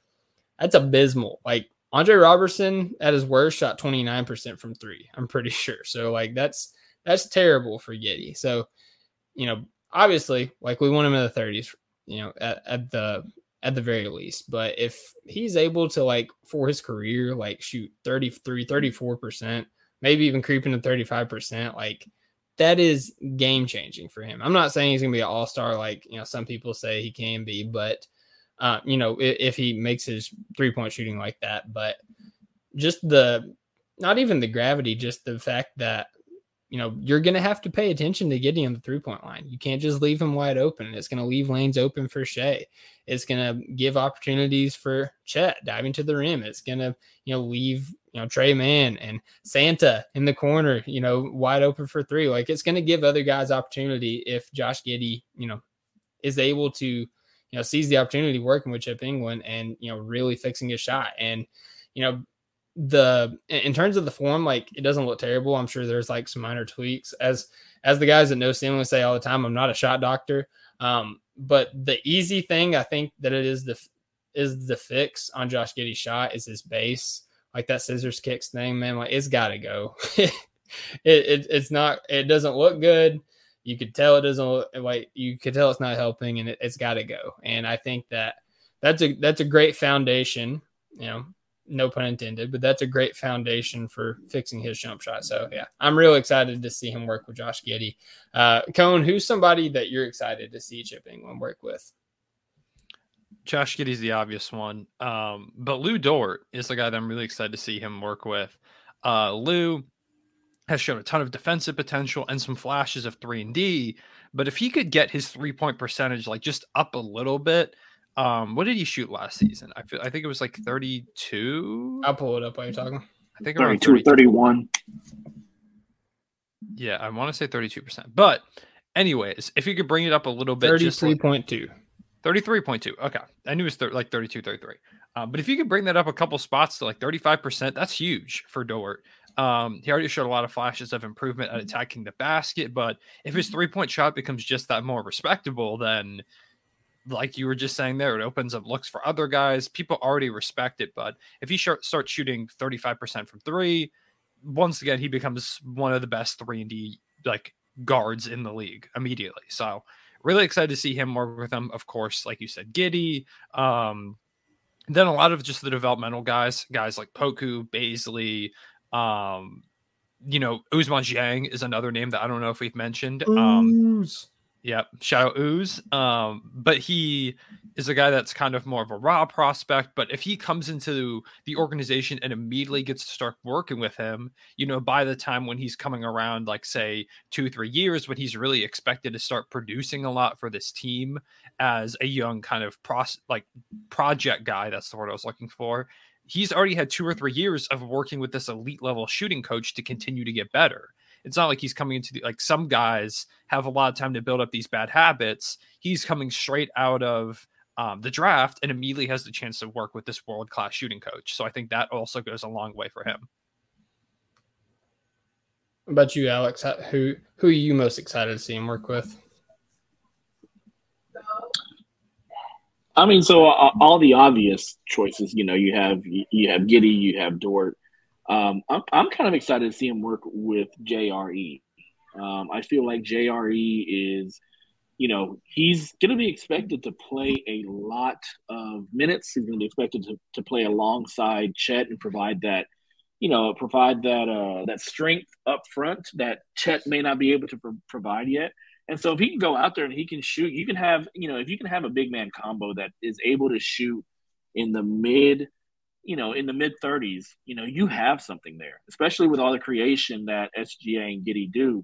that's abysmal. Like Andre Roberson at his worst shot 29% from three. I'm pretty sure. So like that's that's terrible for Giddey. So, you know, obviously, like we want him in the 30s, you know, at, at the at the very least. But if he's able to like for his career, like shoot 33, 34%, maybe even creeping to 35%, like that is game changing for him. I'm not saying he's gonna be an all star like you know some people say he can be, but uh, you know if, if he makes his three point shooting like that, but just the not even the gravity, just the fact that you know you're gonna have to pay attention to Giddey on the three point line. You can't just leave him wide open. It's gonna leave lanes open for Shai. It's gonna give opportunities for Chet diving to the rim. It's gonna you know leave you know, Tre Mann and Santa in the corner, you know, wide open for three. Like it's going to give other guys opportunity if Josh Giddey, you know, is able to, you know, seize the opportunity working with Chip Engelland and, you know, really fixing his shot. And, you know, the in terms of the form, like it doesn't look terrible. I'm sure there's like some minor tweaks. As as the guys that know Ceiling say all the time, I'm not a shot doctor. Um, but the easy thing I think that it is the is the fix on Josh Giddey's shot is his base like that scissors kicks thing, man, like it's got to go. it, it, it's not. It doesn't look good. You could tell it doesn't like you could tell it's not helping, and it, it's got to go. And I think that that's a that's a great foundation. You know, no pun intended, but that's a great foundation for fixing his jump shot. So yeah, I'm real excited to see him work with Josh Giddey. Uh, Cone, who's somebody that you're excited to see Chip Engelland work with? Josh Giddey's the obvious one. Um, but Lu Dort is the guy that I'm really excited to see him work with. Uh, Lu has shown a ton of defensive potential and some flashes of three and D. But if he could get his three point percentage like just up a little bit, um, what did he shoot last season? I feel I think it was like 32. I'll pull it up while you're talking. I think 32 31. Yeah, I want to say 32%. But anyways, if you could bring it up a little bit, 33.2. 33.2. Okay. I knew it was th- like 32, 33. Um, but if you could bring that up a couple spots to like 35%, that's huge for Dort. Um, he already showed a lot of flashes of improvement at attacking the basket. But if his three point shot becomes just that more respectable, then like you were just saying there, it opens up looks for other guys. People already respect it. But if he starts shooting 35% from three, once again, he becomes one of the best 3 and D like guards in the league immediately. So, really excited to see him work with them. Of course, like you said, Giddey, Um, then a lot of just the developmental guys, guys like Poku, Bazley, um, you know, Ousmane Dieng is another name that I don't know if we've mentioned. Um, Yep. Shout out Ooze. Um, but he is a guy that's kind of more of a raw prospect. But if he comes into the organization and immediately gets to start working with him, you know, by the time when he's coming around, like say two, three years, when he's really expected to start producing a lot for this team as a young kind of pros like project guy, that's the word I was looking for. He's already had two or three years of working with this elite level shooting coach to continue to get better. It's not like he's coming into the, like some guys have a lot of time to build up these bad habits. He's coming straight out of um, the draft and immediately has the chance to work with this world class shooting coach. So I think that also goes a long way for him. What about you, Alex? Who who are you most excited to see him work with? I mean, so uh, all the obvious choices, you know, you have you have Giddey, you have Dort, um, I'm, I'm kind of excited to see him work with JRE. Um, I feel like JRE is, you know, he's going to be expected to play a lot of minutes. He's going to be expected to, to play alongside Chet and provide that, you know, provide that uh, that strength up front that Chet may not be able to pro- provide yet. And so if he can go out there and he can shoot, you can have, you know, if you can have a big man combo that is able to shoot in the mid you know, in the mid 30s, you know, you have something there, especially with all the creation that SGA and Giddey do.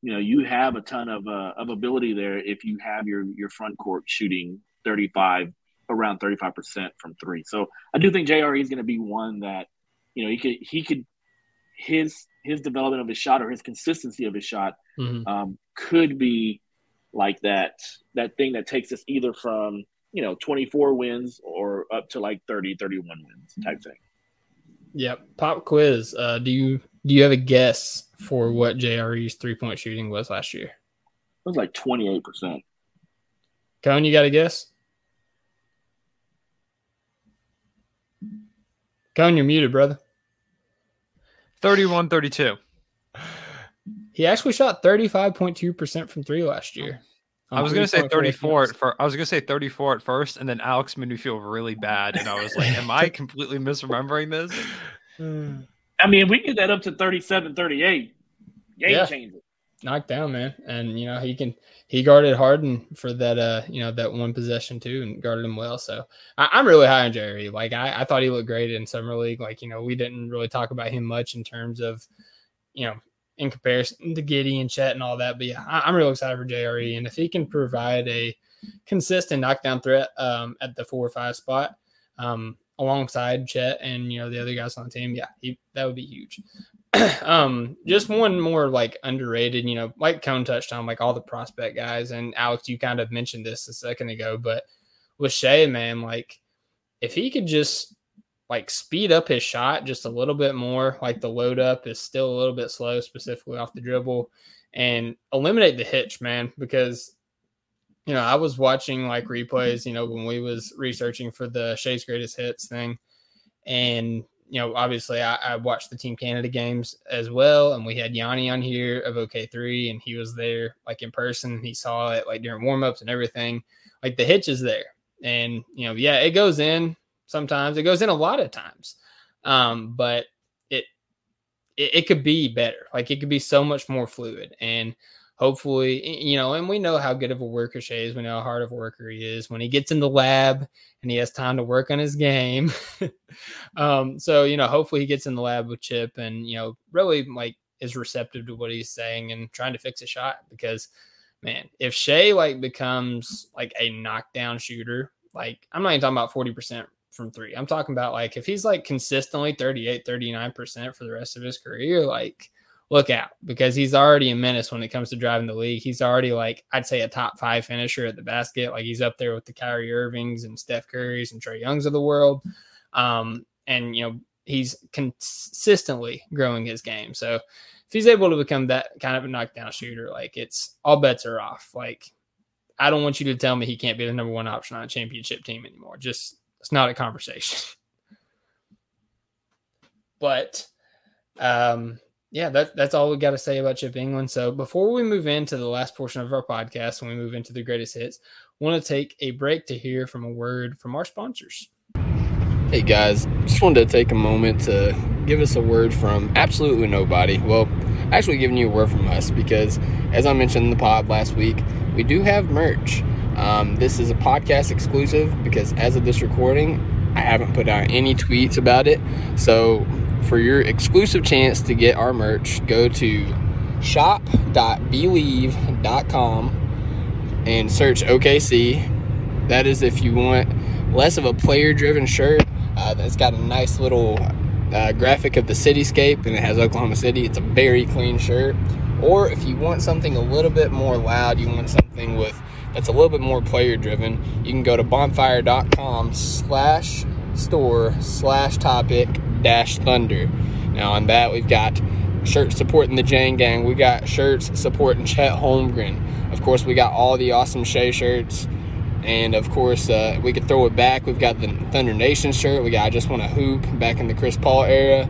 You know, you have a ton of uh, of ability there if you have your your front court shooting 35 around 35 percent from three. So I do think JRE is going to be one that you know he could he could his his development of his shot or his consistency of his shot mm-hmm. um, could be like that that thing that takes us either from you know 24 wins or up to like 30 31 wins type thing. Yep. Pop quiz. Uh do you do you have a guess for what jre's three-point shooting was last year? It was like 28 percent. Cone you got a guess? Cone, you're muted, brother. 31 32. He actually shot 35.2% from three last year. I was gonna say 34 at first. I was gonna say 34 at first, and then Alex made me feel really bad, and I was like, "Am I completely misremembering this?" I mean, we get that up to 37, 38, game Yeah. changer. knocked down, man. And you know, he can he guarded Harden for that uh, you know, that one possession too and guarded him well. So I, I'm really high on Jerry. Like I, I thought he looked great in summer league. Like, you know, we didn't really talk about him much in terms of, you know, in comparison to Giddey and Chet and all that. But yeah, I, I'm real excited for JRE. And if he can provide a consistent knockdown threat um at the four or five spot, um, alongside Chet and you know the other guys on the team, yeah, he that would be huge. um, just one more like underrated, you know, like Cone touched on, like all the prospect guys, and Alex, you kind of mentioned this a second ago, but with Shai, man, like if he could just like speed up his shot just a little bit more, like the load up is still a little bit slow, specifically off the dribble, and eliminate the hitch, man, because you know, I was watching like replays, you know, when we was researching for the Shai's greatest hits thing. And, you know, obviously I, I watched the Team Canada games as well. And we had Yanni on here of OK3 and he was there like in person. He saw it like during warmups and everything. Like the hitch is there. And, you know, yeah, it goes in sometimes. It goes in a lot of times. Um, but it, it it could be better. Like it could be so much more fluid. And hopefully, you know, and we know how good of a worker Shai is. We know how hard of a worker he is when he gets in the lab and he has time to work on his game. um, so, you know, hopefully he gets in the lab with Chip and, you know, really like is receptive to what he's saying and trying to fix a shot because man, if Shai like becomes like a knockdown shooter, like I'm not even talking about 40% from three. I'm talking about like if he's like consistently 38, 39% for the rest of his career, like look out because he's already a menace when it comes to driving the league. He's already like I'd say a top five finisher at the basket. Like he's up there with the Kyrie Irvings and Steph Currys and Trae Youngs of the world. Um, and you know he's consistently growing his game. So if he's able to become that kind of a knockdown shooter, like it's all bets are off. Like I don't want you to tell me he can't be the number one option on a championship team anymore. Just it's not a conversation. but um yeah, that, that's all we got to say about Chip Engelland. So before we move into the last portion of our podcast, when we move into the greatest hits, want to take a break to hear from a word from our sponsors. Hey guys, just wanted to take a moment to give us a word from absolutely nobody. Well, actually giving you a word from us because, as I mentioned in the pod last week, we do have merch. Um, this is a podcast exclusive because as of this recording, I haven't put out any tweets about it. So for your exclusive chance to get our merch, go to shop.bleav.com and search OKC. That is if you want less of a player driven shirt uh, that's got a nice little uh, graphic of the cityscape and it has Oklahoma City. It's a very clean shirt. Or if you want something a little bit more loud, you want something with that's a little bit more player driven, you can go to bonfire.com slash store slash topic dash thunder. Now on that we've got shirts supporting the Jane Gang. We got shirts supporting Chet Holmgren. Of course, we got all the awesome Shai shirts. And of course, uh, we could throw it back. We've got the Thunder Nation shirt. We got I Just Want to Hoop back in the Chris Paul era.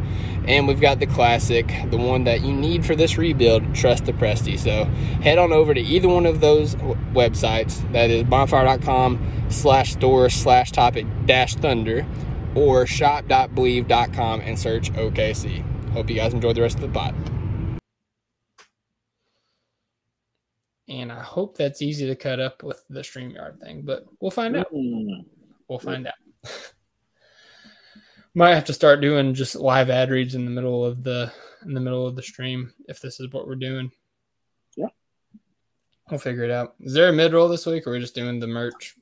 And we've got the classic, the one that you need for this rebuild, Trust the Presti. So head on over to either one of those websites. That is bonfire.com slash store slash topic dash thunder or shop.bleav.com and search OKC. Hope you guys enjoy the rest of the pod. And I hope that's easy to cut up with the StreamYard thing, but we'll find out. Mm. We'll find out. Might have to start doing just live ad reads in the middle of the in the middle of the stream if this is what we're doing. Yeah. We'll figure it out. Is there a mid roll this week or are we just doing the merch?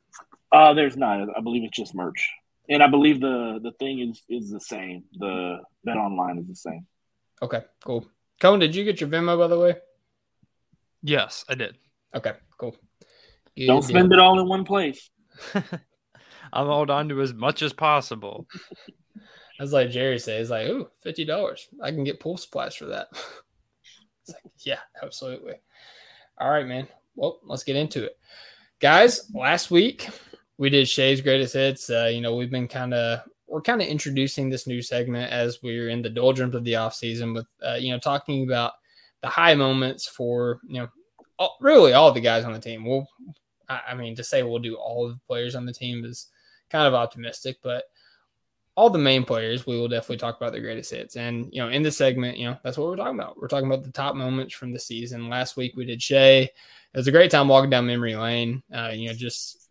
Uh, there's not. I believe it's just merch, and I believe the the thing is is the same. The bet online is the same. Okay, cool. Cohen, did you get your Venmo by the way? Yes, I did. Okay, cool. Good Don't deal. spend it all in one place. I'll hold on to as much as possible. That's like Jerry says, like, ooh, fifty dollars. I can get pool supplies for that. it's like, yeah, absolutely. All right, man. Well, let's get into it. Guys, last week we did Shai's greatest hits. Uh, you know, we've been kind of we're kind of introducing this new segment as we're in the doldrums of the offseason with uh, you know talking about the high moments for you know all, really all the guys on the team. We'll I, I mean to say we'll do all of the players on the team is kind of optimistic, but all the main players, we will definitely talk about their greatest hits. And, you know, in this segment, you know, that's what we're talking about. We're talking about the top moments from the season. Last week we did Shai. It was a great time walking down memory lane. Uh, you know, just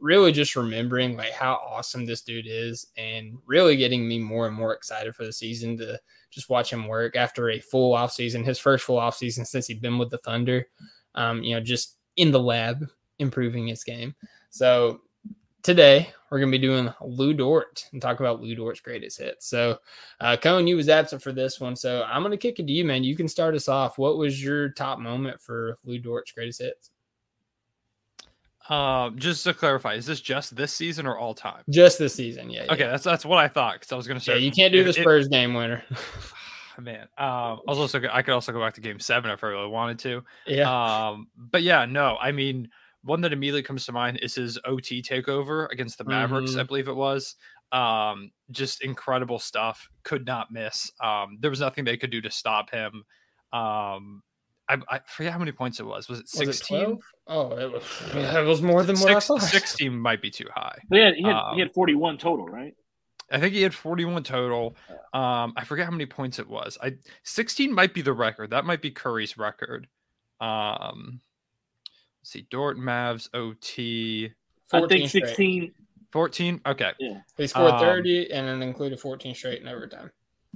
really just remembering like how awesome this dude is and really getting me more and more excited for the season to just watch him work after a full off season, his first full off season since he'd been with the Thunder. Um, you know, just in the lab improving his game. So today we're going to be doing Lu Dort and talk about Lu Dort's greatest hits. So, uh, Cone, you was absent for this one, so I'm going to kick it to you, man. You can start us off. What was your top moment for Lu Dort's greatest hits? Um, just to clarify, is this just this season or all time? Just this season, yeah. yeah. Okay, that's that's what I thought because I was going to say yeah, you can't do the it- Spurs game winner. man. Um, I was also I could also go back to Game Seven if I really wanted to. yeah, Um, but yeah, no, I mean, one that immediately comes to mind is his OT takeover against the Mavericks, Mhm. I believe it was. Um, just incredible stuff. Could not miss. Um, there was nothing they could do to stop him. Um, I, I forget how many points it was. Was it 16? Oh, it was. It was more than what I 16 might be too high. He had, he, had, Um, he had 41 total, right? I think he had 41 total. Um, I forget how many points it was. I 16 might be the record. That might be Curry's record. Um, let's see, Dort Mavs OT I 14 think straight. 16. 14. Okay, He scored um, 30 and then included 14 straight in overtime.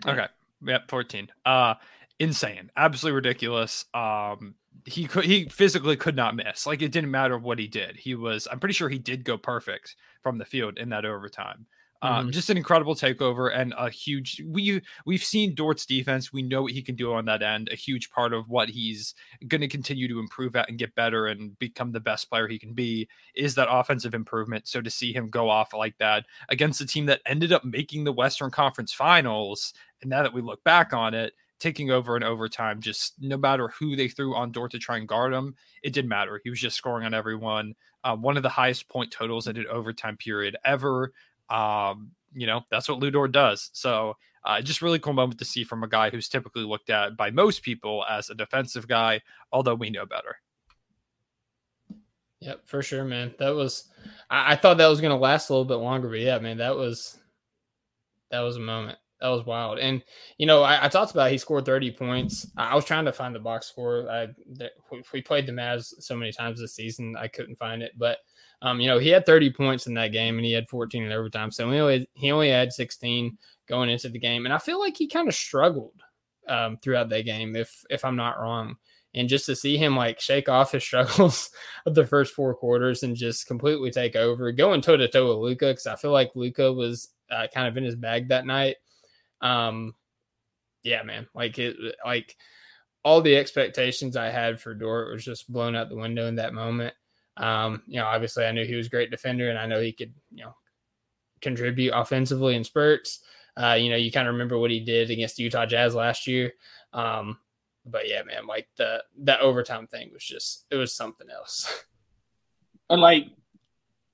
okay, yep, 14. Uh, insane, absolutely ridiculous. Um, he could he physically could not miss. Like it didn't matter what he did. He was. I'm pretty sure he did go perfect from the field in that overtime. Um, Mhm. just an incredible takeover and a huge we we've seen Dort's defense. We know what he can do on that end. A huge part of what he's going to continue to improve at and get better and become the best player he can be is that offensive improvement. So to see him go off like that against a team that ended up making the Western Conference Finals, and now that we look back on it, taking over in overtime, just no matter who they threw on Dort to try and guard him, it didn't matter. He was just scoring on everyone. Uh, one of the highest point totals in an overtime period ever um, you know, that's what Lu Dort does. So uh, just really cool moment to see from a guy who's typically looked at by most people as a defensive guy, although we know better. Yep, for sure, man. That was I, I thought that was gonna last a little bit longer, but yeah, man, that was that was a moment. That was wild. And you know, I, I talked about he scored 30 points. I, I was trying to find the box score. I that, we, played the Mavs so many times this season, I couldn't find it. But um, you know, he had 30 points in that game and he had 14 in overtime. So he only he only had 16 going into the game. And I feel like he kind of struggled um throughout that game, if if I'm not wrong. And just to see him like shake off his struggles of the first four quarters and just completely take over, going toe to toe with Luka, because I feel like Luka was uh, kind of in his bag that night. Um, yeah, man, like it, like all the expectations I had for Dort was just blown out the window in that moment. Um, you know, obviously I knew he was a great defender and I know he could, you know, contribute offensively in spurts. Uh, you know, you kind of remember what he did against Utah Jazz last year. Um, but yeah, man, like the that overtime thing was just it was something else. And like,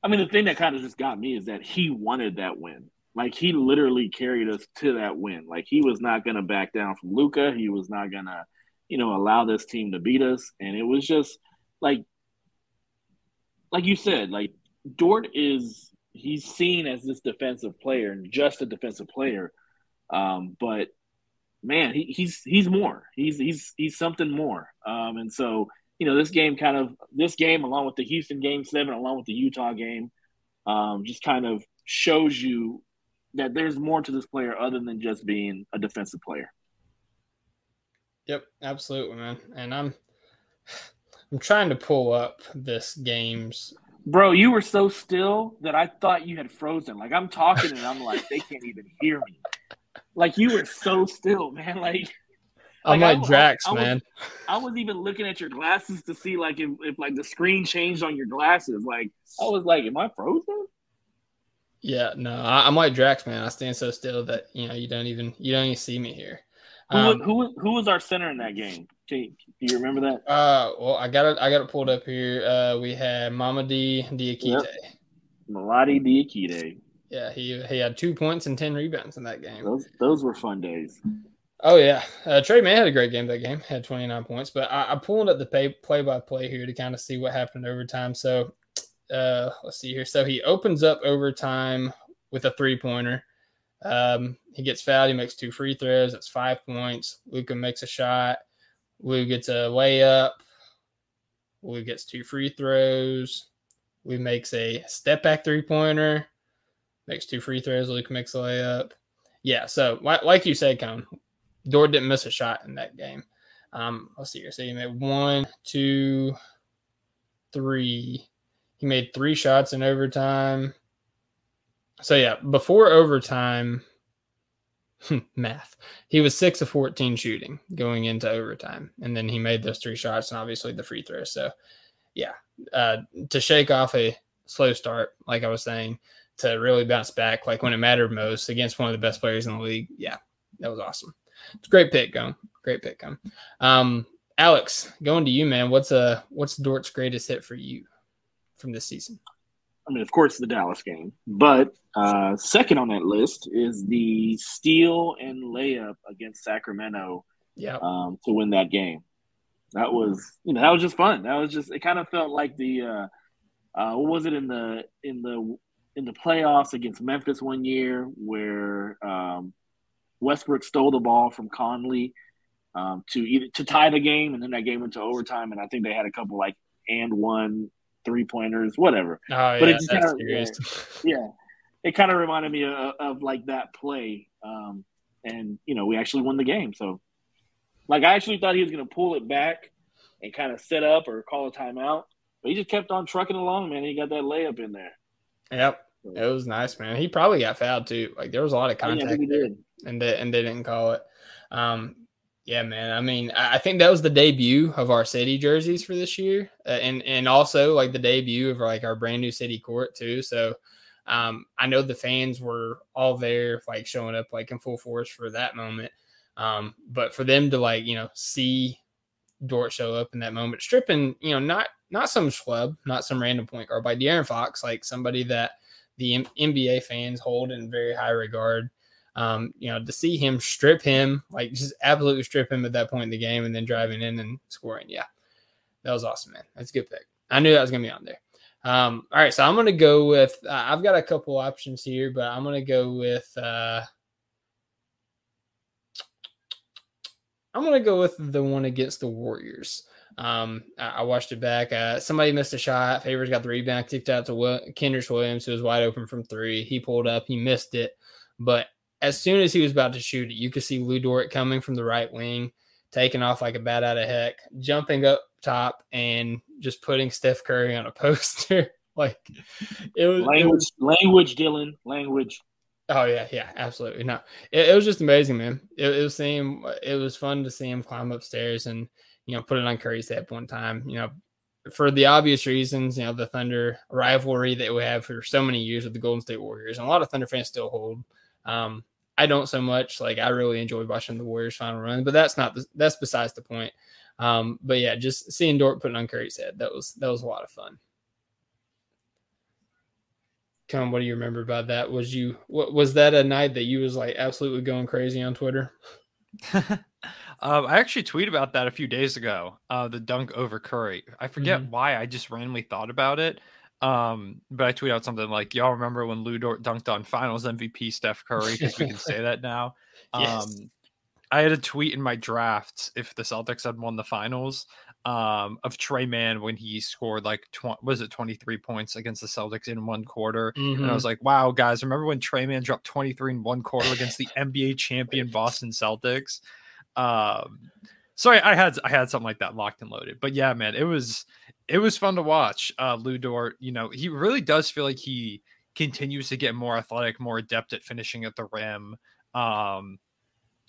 I mean, the thing that kind of just got me is that he wanted that win. Like he literally carried us to that win. Like he was not going to back down from Luka. He was not going to, you know, allow this team to beat us. And it was just like, like you said, like Dort is he's seen as this defensive player and just a defensive player. Um, but man, he, he's he's more. He's he's he's something more. Um, and so you know, this game kind of this game along with the Houston game seven, along with the Utah game, um, just kind of shows you that there's more to this player other than just being a defensive player. Yep, absolutely, man. And I'm I'm trying to pull up this game's Bro, you were so still that I thought you had frozen. Like I'm talking and I'm like, they can't even hear me. Like you were so still, man. Like I'm Like, I Drax, I was- man. I was even looking at your glasses to see like if, if like the screen changed on your glasses. Like I was like, am I frozen? Yeah, no, I, I'm like Drax, man. I stand so still that you know you don't even you don't even see me here. Who, Um, who who was our center in that game? Do do you remember that? uh, well, I got it. I got it pulled up here. Uh, we had Mamadi Diakite. Yep. Melody Diakite. Yeah, he he had two points and ten rebounds in that game. Those those were fun days. Oh yeah, uh, Tre Mann had a great game that game. Had 29 points, but I, I pulled up the pay, play-by-play here to kind of see what happened overtime. So uh, let's see here. So he opens up overtime with a three-pointer. Um, he gets fouled. He makes two free throws. That's five points. Luka makes a shot. Lou gets a layup. Lou gets two free throws. Lou makes a step back three-pointer. Makes two free throws. Luke makes a layup. Yeah, so like, you said, Con, Dort didn't miss a shot in that game. Um, let's see here. So he made one, two, three. He made three shots in overtime. So yeah, before overtime, math. He was six of fourteen shooting going into overtime, and then he made those three shots and obviously the free throw. So yeah, uh, to shake off a slow start, like I was saying, to really bounce back, like when it mattered most against one of the best players in the league. Yeah, that was awesome. It's a great pick, going. Great pick, going. Um, Alex, going to you, man. What's a what's Dort's greatest hit for you from this season? I mean, of course, the Dallas game, but uh, second on that list is the steal and layup against Sacramento Yeah, um, to win that game. That was, you know, that was just fun. That was just. It kind of felt like the, uh, uh, what was it in the in the in the playoffs against Memphis one year where um, Westbrook stole the ball from Conley um, to either to tie the game, and then that game went to overtime, and I think they had a couple like and one three pointers, whatever. oh But yeah, it's kinda- serious. Yeah, it kind of reminded me of, of like that play, um, and you know we actually won the game. So, like I actually thought he was going to pull it back and kind of set up or call a timeout, but he just kept on trucking along, man. He got that layup in there. Yep, it was nice, man. He probably got fouled too. Like there was a lot of Oh, yeah, contact he did. and they and they didn't call it. Um, yeah, man. I mean, I think that was the debut of our city jerseys for this year, uh, and and also like the debut of like our brand new city court too. So, um, I know the fans were all there, like showing up like in full force for that moment. Um, but for them to like you know see Dort show up in that moment, stripping you know not not some schlub, not some random point guard, by De'Aaron Fox, like somebody that the M- NBA fans hold in very high regard um, you know, to see him strip him, like just absolutely strip him at that point in the game and then driving in and scoring. Yeah, that was awesome, man. That's a good pick. I knew that was going to be on there. Um, all right, so I'm going to go with, uh, I've got a couple options here, but I'm going to go with, uh, I'm going to go with the one against the Warriors. Um, I, I watched it back. Uh, somebody missed a shot. Favors got the rebound, kicked out to Will- Kenrich Williams, who was wide open from three. He pulled up, he missed it, but as soon as he was about to shoot it, you could see Lu Dort coming from the right wing, taking off like a bat out of heck, jumping up top and just putting Steph Curry on a poster. like it was, it Language, was language, Dylan, language. oh yeah, yeah, absolutely. No, it, it was just amazing, man. It, it was seeing it was fun to see him climb upstairs and you know put it on Curry's head one time. You know, for the obvious reasons, you know, the Thunder rivalry that we have for so many years with the Golden State Warriors, and a lot of Thunder fans still hold. Um, I don't so much. Like I really enjoy watching the Warriors final run, but that's not the, that's besides the point. Um, but yeah, just seeing Dort putting on Curry's head that was that was a lot of fun. Tom, what do you remember about that? Was you what was that a night that you was like absolutely going crazy on Twitter? um, I actually tweeted about that a few days ago. Uh, the dunk over Curry. I forget Mhm. why. I just randomly thought about it. Um, but I tweet out something like, "Y'all remember when Lu Dort dunked on Finals MVP Steph Curry?" Because we can say that now. Yes. Um, I had a tweet in my drafts if the Celtics had won the finals um, of Tre Mann when he scored like tw- was it twenty three points against the Celtics in one quarter. And Mm-hmm. I was like, wow, guys, remember when Tre Mann dropped 23 in one quarter against the NBA champion Boston Celtics? Um, sorry, I had I had something like that locked and loaded. But yeah, man, it was it was fun to watch. Uh Lu Dort, you know, he really does feel like he continues to get more athletic, more adept at finishing at the rim. Um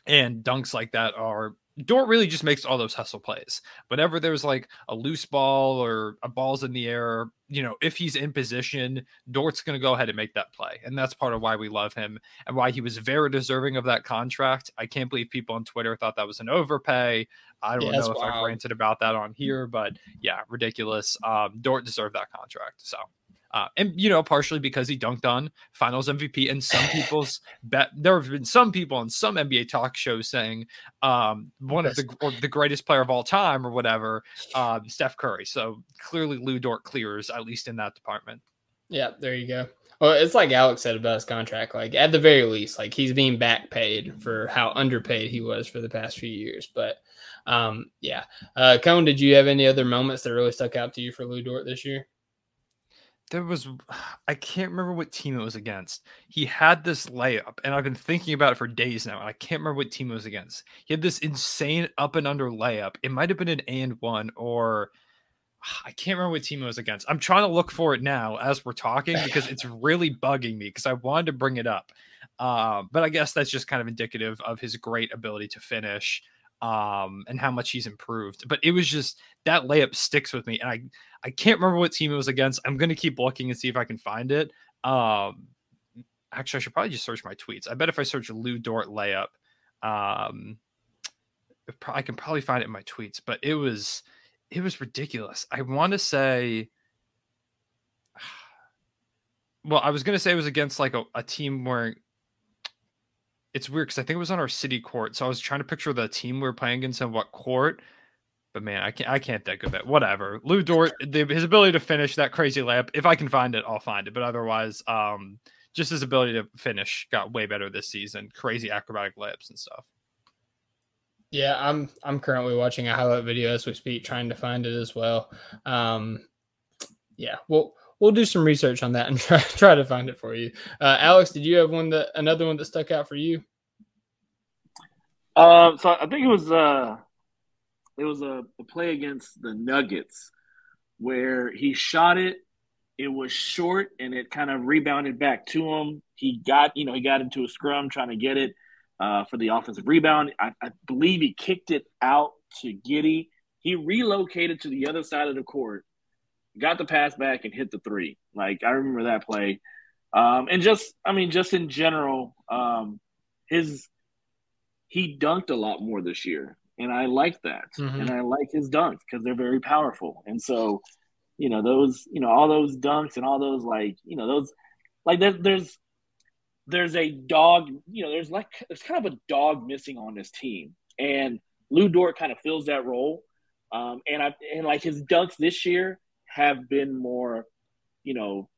and dunks like that are Dort really just makes all those hustle plays. Whenever there's like a loose ball or a ball's in the air, you know, if he's in position, Dort's going to go ahead and make that play. And that's part of why we love him and why he was very deserving of that contract. I can't believe people on Twitter thought that was an overpay. I don't Yeah, know if I've ranted about that on here, but yeah, ridiculous. Um, Dort deserved that contract. So Uh, and you know, partially because he dunked on Finals MVP, and some people's bet there have been some people on some NBA talk shows saying um, one of the or the greatest player of all time or whatever, uh, Steph Curry. So clearly, Lu Dort clears at least in that department. Yeah, there you go. Well, it's like Alex said about his contract. Like at the very least, like he's being back paid for how underpaid he was for the past few years. But um, yeah, uh, Cone, did you have any other moments that really stuck out to you for Lu Dort this year? There was, I can't remember what team it was against. He had this layup, and I've been thinking about it for days now, and I can't remember what team it was against. He had this insane up and under layup. It might have been an and one, or I can't remember what team it was against. I'm trying to look for it now as we're talking because it's really bugging me because I wanted to bring it up. Uh, but I guess that's just kind of indicative of his great ability to finish um, and how much he's improved. But it was just that layup sticks with me, and I I can't remember what team it was against. I'm gonna keep looking and see if I can find it. Um, actually, I should probably just search my tweets. I bet if I search Lu Dort layup, um, I can probably find it in my tweets. But it was it was ridiculous. I want to say. Well, I was gonna say it was against like a, a team where it's weird because I think it was on our city court. So I was trying to picture the team we were playing against and what court. But man, I can't I can't think of it. Whatever. Lu Dort, the, his ability to finish that crazy layup. If I can find it, I'll find it. But otherwise, um, just his ability to finish got way better this season. Crazy acrobatic layups and stuff. Yeah, I'm I'm currently watching a highlight video as we speak, trying to find it as well. Um, yeah, we'll we'll do some research on that and try try to find it for you. Uh, Alex, did you have one that another one that stuck out for you? Uh, so I think it was uh, it was a, a play against the Nuggets where he shot it. It was short and it kind of rebounded back to him. He got, you know, he got into a scrum trying to get it uh, for the offensive rebound. I, I believe he kicked it out to Giddey. He relocated to the other side of the court got the pass back and hit the three. Like I remember that play. Um, and just, I mean, just in general, um, his he dunked a lot more this year, and I like that, mm-hmm. and I like his dunks because they're very powerful. And so, you know, those, you know, all those dunks and all those like, you know, those like there, there's there's a dog, you know, there's like there's kind of a dog missing on this team, and Lu Dort kind of fills that role. Um, and I and like his dunks this year have been more, you know,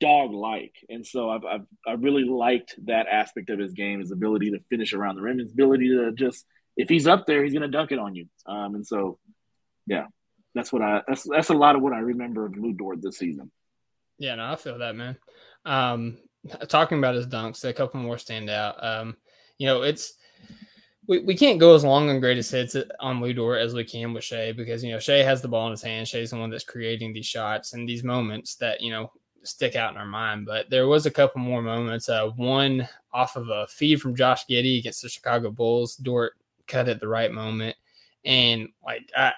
dog like. And so I've, I've, I really liked that aspect of his game, his ability to finish around the rim, his ability to just, if he's up there, he's going to dunk it on you. Um, and so, yeah, that's what I, that's, that's a lot of what I remember of Lu Dort this season. Yeah, no, I feel that, man. Um, talking about his dunks, a couple more stand out. Um, you know, it's, we, we can't go as long on greatest hits on Lu Dort as we can with Shai because you know Shai has the ball in his hand. Shai's the one that's creating these shots and these moments that you know stick out in our mind. But there was a couple more moments. Uh, one off of a feed from Josh Giddey against the Chicago Bulls. Dort cut at the right moment, and like I,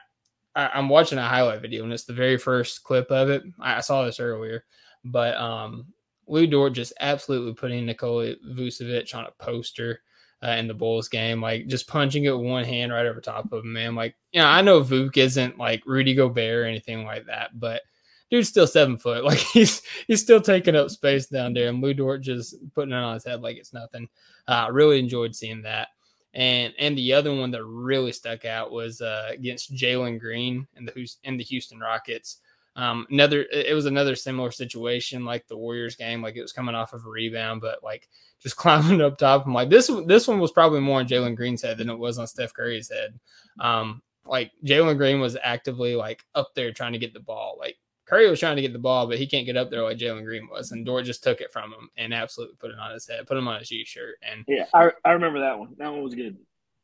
I am watching a highlight video and it's the very first clip of it. I, I saw this earlier, but um, Lu Dort just absolutely putting Nikola Vucevic on a poster uh, in the Bulls game, like just punching it one hand right over top of him, man. Like, you know, I know Vuk isn't like Rudy Gobert or anything like that, but dude's still seven foot. Like he's he's still taking up space down there, and Lu Dort just putting it on his head like it's nothing. Uh, I uh, really enjoyed seeing that. And and the other one that really stuck out was uh, against Jalen Green and the in the Houston Rockets. Um, another, it was another similar situation like the Warriors game. Like it was coming off of a rebound, but like just climbing up top. I'm like this. This one was probably more on Jalen Green's head than it was on Steph Curry's head. Um, like Jalen Green was actively like up there trying to get the ball. Like Curry was trying to get the ball, but he can't get up there like Jalen Green was, and Dort just took it from him and absolutely put it on his head, put him on his G-shirt. And yeah, I, I remember that one. That one was good.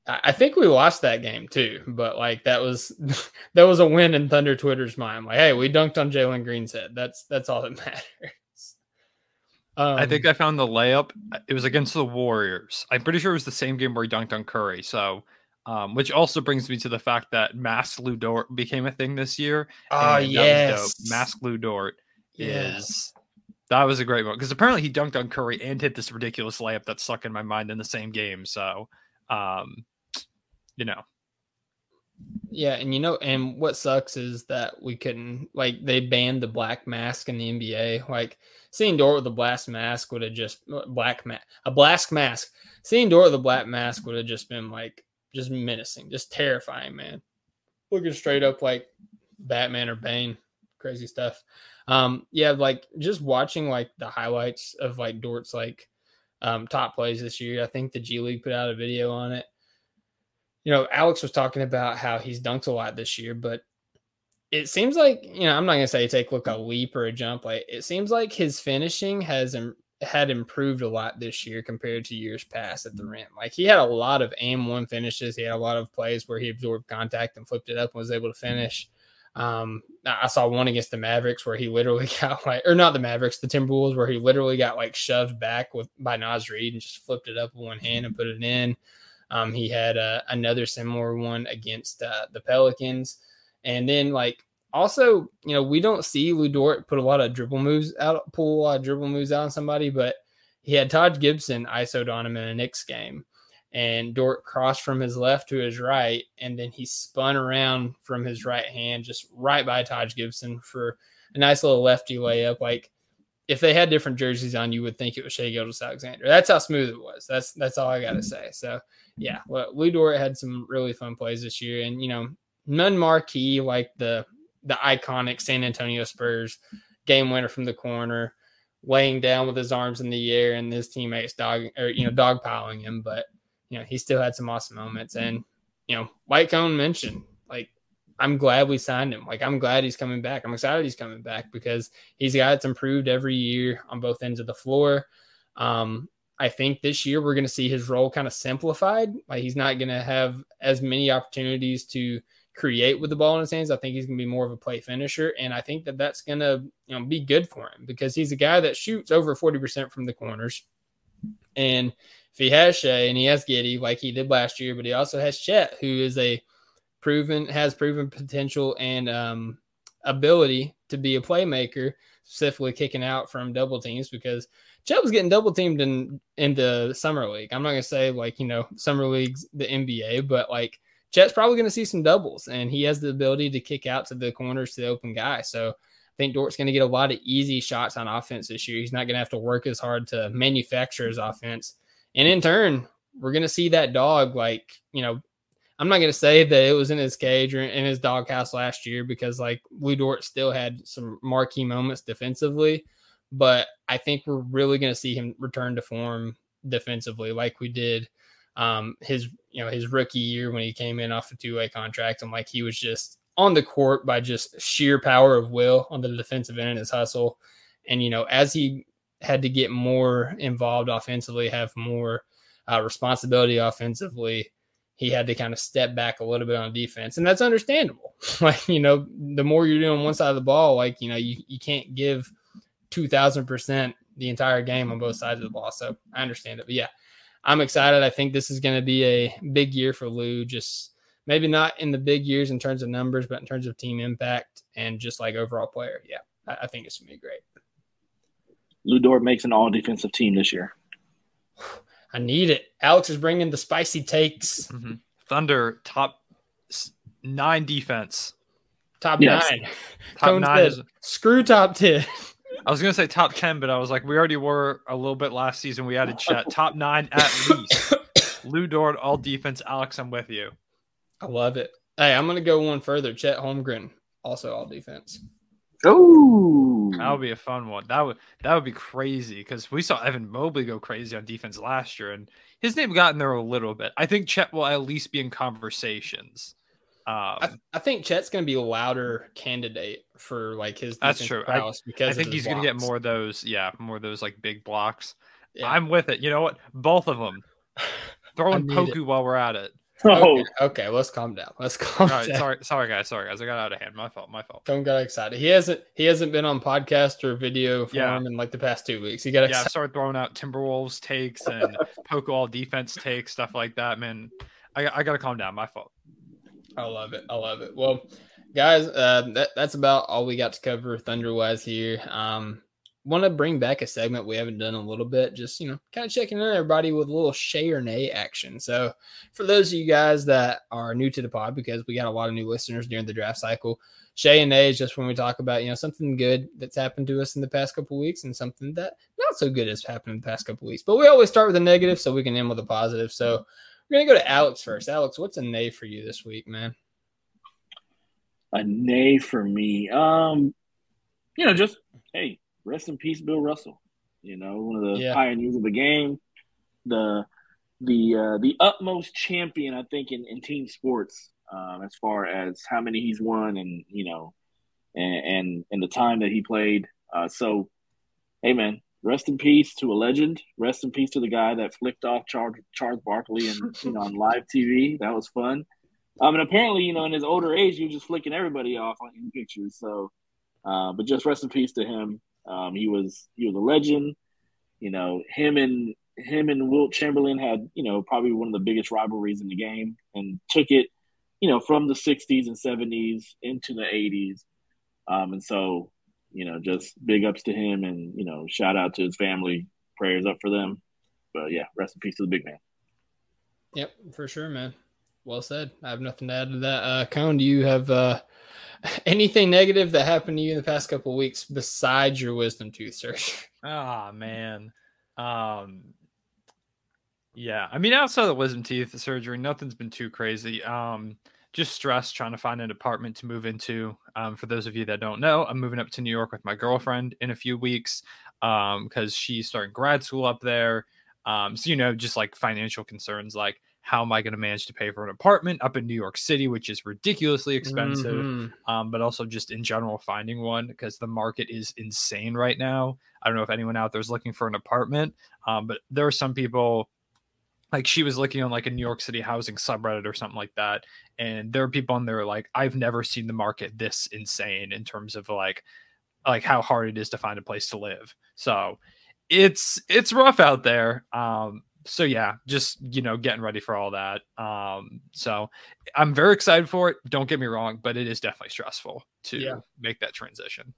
I think we lost that game too, but like that was that was a win in Thunder Twitter's mind. Like, hey, we dunked on Jalen Green's head. That's that's all that matters. Um, I think I found the layup. It was against the Warriors. I'm pretty sure it was the same game where he dunked on Curry. So, um, which also brings me to the fact that Mask Lu Dort became a thing this year. Oh yes, Mask Lu Dort yeah. is that was a great one because apparently he dunked on Curry and hit this ridiculous layup that stuck in my mind in the same game. So, um, you know. Yeah, and you know, and what sucks is that we couldn't like they banned the black mask in the NBA. Like seeing Dort with a blast mask would have just uh, black ma- a blast mask. Seeing Dort with a black mask would have just been like just menacing, just terrifying, man. Looking straight up like Batman or Bane, crazy stuff. Um, yeah, like just watching like the highlights of like Dort's like um top plays this year. I think the G League put out a video on it you know, Alex was talking about how he's dunked a lot this year, but it seems like, you know, I'm not going to say take look a leap or a jump. Like it seems like his finishing has Im- had improved a lot this year compared to years past at the mm-hmm. rim. Like he had a lot of aim one finishes. He had a lot of plays where he absorbed contact and flipped it up and was able to mm-hmm. finish. Um, I saw one against the Mavericks where he literally got like, or not the Mavericks, the Timberwolves, where he literally got like shoved back with by Naz Reid and just flipped it up with one hand and mm-hmm. put it in. Um, he had uh, another similar one against uh, the Pelicans. And then, like, also, you know, we don't see Lu Dort put a lot of dribble moves out, pull a lot of dribble moves out on somebody, but he had Taj Gibson ISO'd on him in a Knicks game. And Dort crossed from his left to his right, and then he spun around from his right hand, just right by Taj Gibson for a nice little lefty layup. Like, if they had different jerseys on, you would think it was Shai Gilgeous-Alexander. That's how smooth it was. That's that's all I got to say. So yeah, well, Lu Dort had some really fun plays this year, and you know, none marquee like the the iconic San Antonio Spurs game winner from the corner, laying down with his arms in the air, and his teammates dog or you know dogpiling him. But you know, he still had some awesome moments, and you know, White Cone mentioned like. I'm glad we signed him. Like I'm glad he's coming back. I'm excited he's coming back because he's guy that's improved every year on both ends of the floor. Um, I think this year we're going to see his role kind of simplified. Like he's not going to have as many opportunities to create with the ball in his hands. I think he's going to be more of a play finisher, and I think that that's going to you know be good for him because he's a guy that shoots over forty percent from the corners. And if he has Shai and he has Giddey like he did last year, but he also has Chet, who is a proven has proven potential and um, ability to be a playmaker, specifically kicking out from double teams because Chet was getting double teamed in in the summer league. I'm not gonna say like you know summer leagues the NBA, but like Chet's probably gonna see some doubles, and he has the ability to kick out to the corners to the open guy. So I think Dort's gonna get a lot of easy shots on offense this year. He's not gonna have to work as hard to manufacture his offense, and in turn, we're gonna see that dog like you know. I'm not going to say that it was in his cage or in his doghouse last year because like Dort still had some marquee moments defensively, but I think we're really going to see him return to form defensively, like we did um, his you know his rookie year when he came in off a two way contract, and like he was just on the court by just sheer power of will on the defensive end and his hustle. And you know, as he had to get more involved offensively, have more uh, responsibility offensively, he had to kind of step back a little bit on defense, and that's understandable. like you know, the more you're doing one side of the ball, like you know, you you can't give 2000% the entire game on both sides of the ball. So I understand it. But yeah, I'm excited. I think this is going to be a big year for Lou. Just maybe not in the big years in terms of numbers, but in terms of team impact and just like overall player. Yeah, I, I think it's going to be great. Lu Dort makes an all defensive team this year. I need it. Alex is bringing the spicy takes. Mm-hmm. Thunder top nine defense. Top yes. nine. Top Cone nine. Is... Screw top 10. I was gonna say top ten, but I was like, we already were a little bit last season. We added Chet top nine at least. Lu Dort, all defense. Alex, I'm with you. I love it. Hey, I'm gonna go one further. Chet Holmgren, also all defense. Oh, that would be a fun one. That would that would be crazy because we saw Evan Mobley go crazy on defense last year, and his name got in there a little bit. I think Chet will at least be in conversations. Um, I, I, think Chet's going to be a louder candidate for like his. That's true. I, because I think he's going to get more of those. Yeah, more of those like big blocks. Yeah. I'm with it. You know what? Both of them. Throwing Poku it. while we're at it. Oh, okay, okay, Let's calm down. Let's calm right, down. Sorry, sorry, guys. Sorry, guys. I got out of hand. My fault. My fault. Don't get excited. He hasn't. He hasn't been on podcast or video form yeah. in like the past two weeks. He got excited. Yeah, I started throwing out Timberwolves takes and Poku all defense takes stuff like that. Man, I, I got to calm down. My fault. I love it. I love it. Well, guys, uh, that, that's about all we got to cover Thunder wise here. Um, want to bring back a segment we haven't done a little bit, just you know, kind of checking in everybody with a little Shay or Nay action. So, for those of you guys that are new to the pod, because we got a lot of new listeners during the draft cycle, Shay and Nay is just when we talk about you know something good that's happened to us in the past couple weeks and something that not so good has happened in the past couple weeks. But we always start with a negative so we can end with a positive. So, we're gonna go to Alex first. Alex, what's a Nay for you this week, man? A nay for me. Um, you know, just hey, rest in peace, Bill Russell. You know, one of the Yeah. pioneers of the game, the the uh, the utmost champion, I think, in, in team sports, um, as far as how many he's won, and you know, and and, and the time that he played. Uh, so, hey, man, rest in peace to a legend. Rest in peace to the guy that flicked off Charles Charles Barkley and you know on live TV. That was fun. Um, and apparently, you know, in his older age, he was just flicking everybody off on in pictures. So, uh, but just rest in peace to him. Um, he was he was a legend. You know, him and him and Wilt Chamberlain had you know probably one of the biggest rivalries in the game, and took it you know from the '60s and '70s into the '80s. Um, and so, you know, just big ups to him, and you know, shout out to his family. Prayers up for them. But yeah, rest in peace to the big man. Yep, for sure, man. Well said. I have nothing to add to that. Uh, Cone, do you have uh, anything negative that happened to you in the past couple weeks besides your wisdom tooth surgery? Ah man. Um yeah, I mean outside of the wisdom teeth surgery, nothing's been too crazy. Um just stress trying to find an apartment to move into. Um, for those of you that don't know, I'm moving up to New York with my girlfriend in a few weeks um, because she's starting grad school up there. Um, so you know, just like financial concerns, like how am I going to manage to pay for an apartment up in New York City, which is ridiculously expensive Mhm. um, but also just in general finding one because the market is insane right now. I don't know if anyone out there is looking for an apartment, um, but there are some people like she was looking on like a New York City housing subreddit or something like that, and there are people on there like I've never seen the market this insane in terms of like like how hard it is to find a place to live. So it's it's rough out there. Um, so yeah, just you know, getting ready for all that. Um, so I'm very excited for it. Don't get me wrong, but it is definitely stressful to Yeah. make that transition.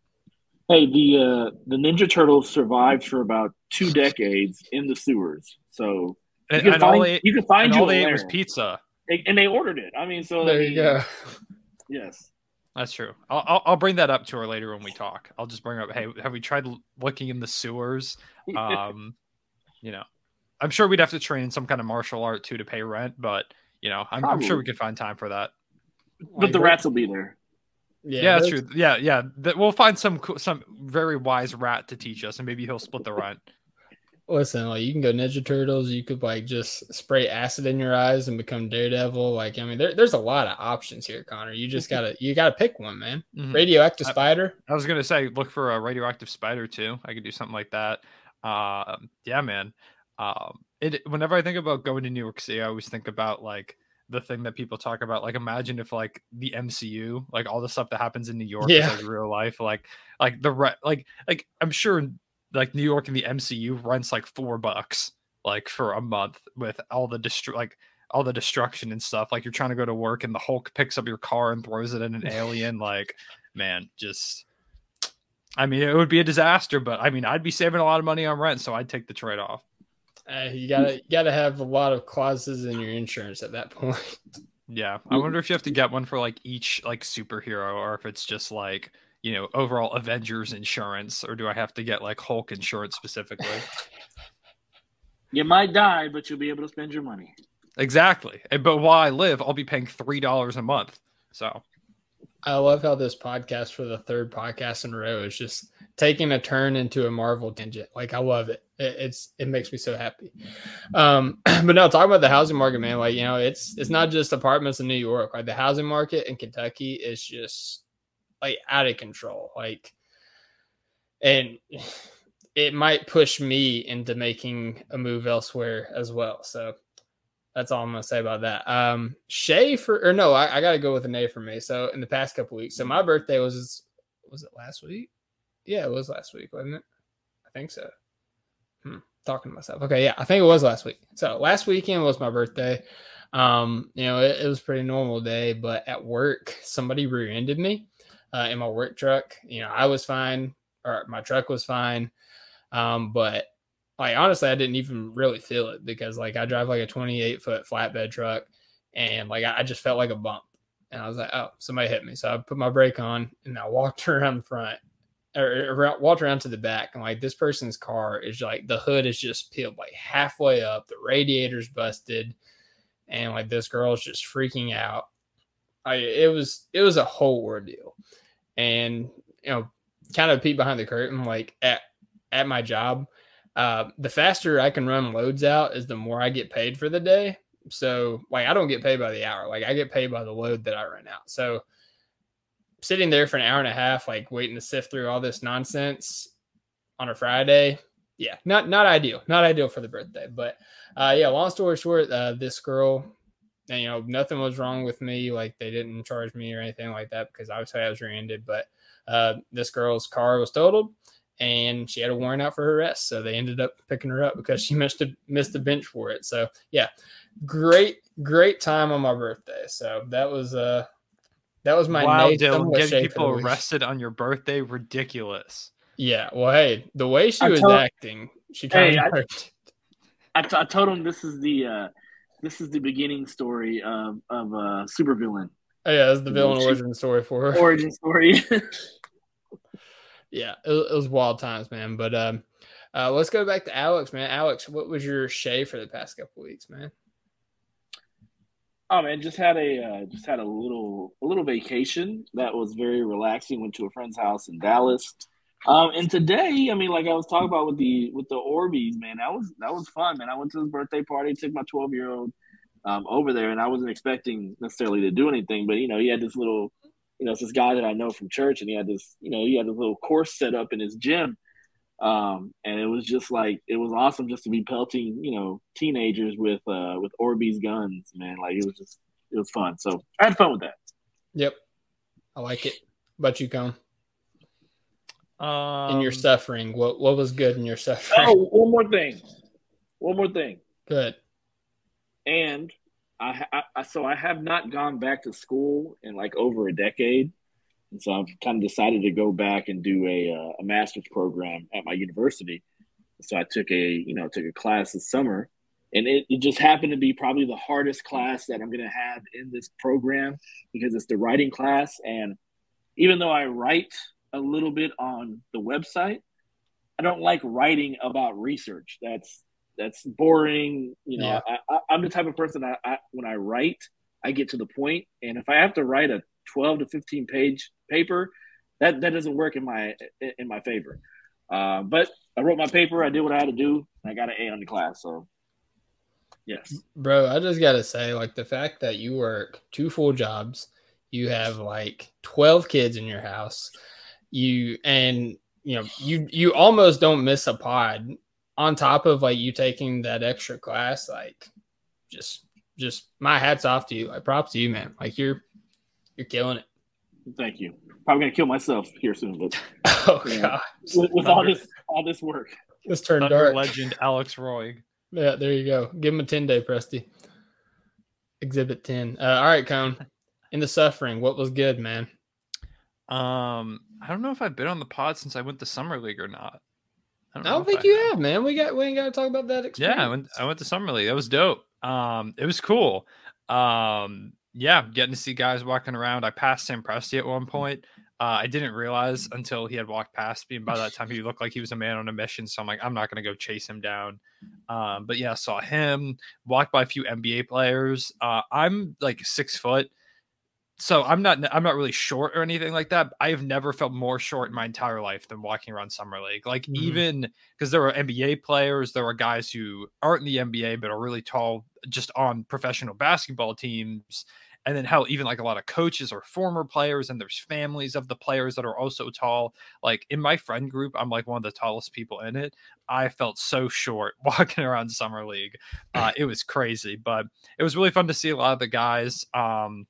Hey, the uh, the Ninja Turtles survived for about two decades in the sewers. So you And, can and find all they you can find and you all a they ate was pizza. They- and they ordered it. I mean, so I There you go. Yes. That's true. I'll, I'll I'll bring that up to her later when we talk. I'll just bring up, hey, have we tried looking in the sewers? Um, you know, I'm sure we'd have to train in some kind of martial art too to pay rent, but you know, I'm, I'm sure we could find time for that. but the rats will be there. Yeah, that's true. Yeah, yeah. That we'll find some co- some very wise rat to teach us, and maybe he'll split the rent. Listen, like you can go Ninja Turtles. You could like just spray acid in your eyes and become Daredevil. Like I mean, there, there's a lot of options here, Connor. You just gotta you gotta pick one, man. Mhm. Radioactive I- spider. I was gonna say, look for a radioactive spider too. I could do something like that. Um, yeah, man. Um, it. Whenever I think about going to New York City, I always think about like the thing that people talk about. Like, imagine if like the MCU, like all the stuff that happens in New York, Yeah. is like real life. Like, like the re- like like I'm sure like New York and the MCU rents like four bucks like for a month with all the destru- like all the destruction and stuff. Like you're trying to go to work and the Hulk picks up your car and throws it at an alien. Like, man, just I mean, it would be a disaster, but I mean, I'd be saving a lot of money on rent, so I'd take the trade off. Uh, you gotta you gotta have a lot of clauses in your insurance at that point. Yeah, I wonder if you have to get one for like each like superhero, or if it's just like you know overall Avengers insurance, or do I have to get like Hulk insurance specifically? You might die, but you'll be able to spend your money. exactly. But while I live, I'll be paying three dollars a month. So I love how this podcast for the third podcast in a row is just taking a turn into a Marvel tangent. Like I love it. It it's it makes me so happy. Um, but no, talking about the housing market, man. Like you know, it's it's not just apartments in New York. Like the housing market in Kentucky is just like out of control. Like, and it might push me into making a move elsewhere as well. So that's all I'm gonna say about that. Um, Shay for or no, I, I got to go with an A for me. So in the past couple weeks, so my birthday was was it last week? Yeah, it was last week, wasn't it? I think so. Hmm, talking to myself. Okay, yeah, I think it was last week. So last weekend was my birthday. Um, you know, it, it was pretty normal day, but at work, somebody rear-ended me uh, in my work truck. You know, I was fine. or my truck was fine. Um, but like honestly, I didn't even really feel it because like I drive like a 28 foot flatbed truck, and like I, I just felt like a bump, and I was like, oh, somebody hit me. So I put my brake on and I walked around the front or around, walked around to the back, and like this person's car is like the hood is just peeled like halfway up, the radiator's busted, and like this girl's just freaking out. I it was it was a whole ordeal, and you know, kind of peek behind the curtain, like at at my job, uh, the faster I can run loads out is the more I get paid for the day. So like I don't get paid by the hour, like I get paid by the load that I run out. So sitting there for an hour and a half, like waiting to sift through all this nonsense on a Friday. Yeah, not not ideal, not ideal for the birthday. But uh, yeah, long story short, uh, this girl, and, you know, nothing was wrong with me. Like they didn't charge me or anything like that because obviously I was rear-ended. But uh, this girl's car was totaled, and she had a warrant out for her arrest. So they ended up picking her up because she missed a missed the bench for it. So yeah, great great time on my birthday. So that was uh that was my wow, Nathan Dylan, getting people arrested on your birthday, ridiculous. Yeah, well, hey, the way she I was told- acting, she kind Hey, I- of I, t- I told him this is the uh, this is the beginning story of of uh, supervillain Oh, yeah, that's the villain She- origin story for her. origin story. yeah, it, it was wild times, man. But um, uh, let's go back to Alex, man. Alex, what was your shave for the past couple weeks, man? Oh man, just had a uh, just had a little a little vacation that was very relaxing. Went to a friend's house in Dallas. Um, and today, I mean, like I was talking about with the with the Orbeez, man, that was that was fun, man. I went to his birthday party, took my twelve year old um, over there, and I wasn't expecting necessarily to do anything, but you know, he had this little, you know, it's this guy that I know from church, and he had this, you know, he had this little course set up in his gym, um, and it was just like it was awesome just to be pelting, you know, teenagers with uh with Orbeez guns, man. Like it was just it was fun. So I had fun with that. Yep, I like it. But you, Cone, Um, in your suffering, what what was good in your suffering? Oh, one more thing, one more thing. Good. and I, I, I so I have not gone back to school in like over a decade, and so I've kind of decided to go back and do a uh, a master's program at my university. So I took a you know took a class this summer, and it, it just happened to be probably the hardest class that I'm going to have in this program because it's the writing class, and even though I write a little bit on the website, I don't like writing about research. That's that's boring. You know, Yeah. I, I, I'm the type of person I, I when I write, I get to the point, and if I have to write a 12 to 15 page paper, that that doesn't work in my in my favor. Uh, but I wrote my paper. I did what I had to do. And I got an A on the class. So, yes, Bro, I just gotta say, like the fact that you work two full jobs, you have like twelve kids in your house, you and you know you you almost don't miss a pod. On top of like you taking that extra class, like just just my hats off to you. Like props to you, man. Like you're you're killing it. Thank you. Probably gonna kill myself here soon, but Oh Yeah. god, with, with all this all this work, this turned Thunder dark. legend Alex Roy. Yeah, there you go. Give him a 10 day, Presti. Exhibit 10. Uh, all right, Cone. In the suffering, what was good, man? Um, I don't know if I've been on the pod since I went to summer league or not. I know don't think I you have, man. We got we ain't got to talk about that experience. Yeah, I went. I went to summer league. That was dope. Um, it was cool. Um, yeah, getting to see guys walking around. I passed Sam Presti at one point. Uh, I didn't realize until he had walked past me, and by that time he looked like he was a man on a mission. So I'm like, I'm not gonna go chase him down. Um, but yeah, saw him walked by a few NBA players. Uh, I'm like six foot, so I'm not I'm not really short or anything like that. I have never felt more short in my entire life than walking around summer league. Like Mhm. even because there were NBA players, there were guys who aren't in the NBA but are really tall, just on professional basketball teams. And then hell, even like a lot of coaches or former players, and there's families of the players that are also tall. Like in my friend group, I'm like one of the tallest people in it. I felt so short walking around summer league. Uh, it was crazy, but it was really fun to see a lot of the guys um,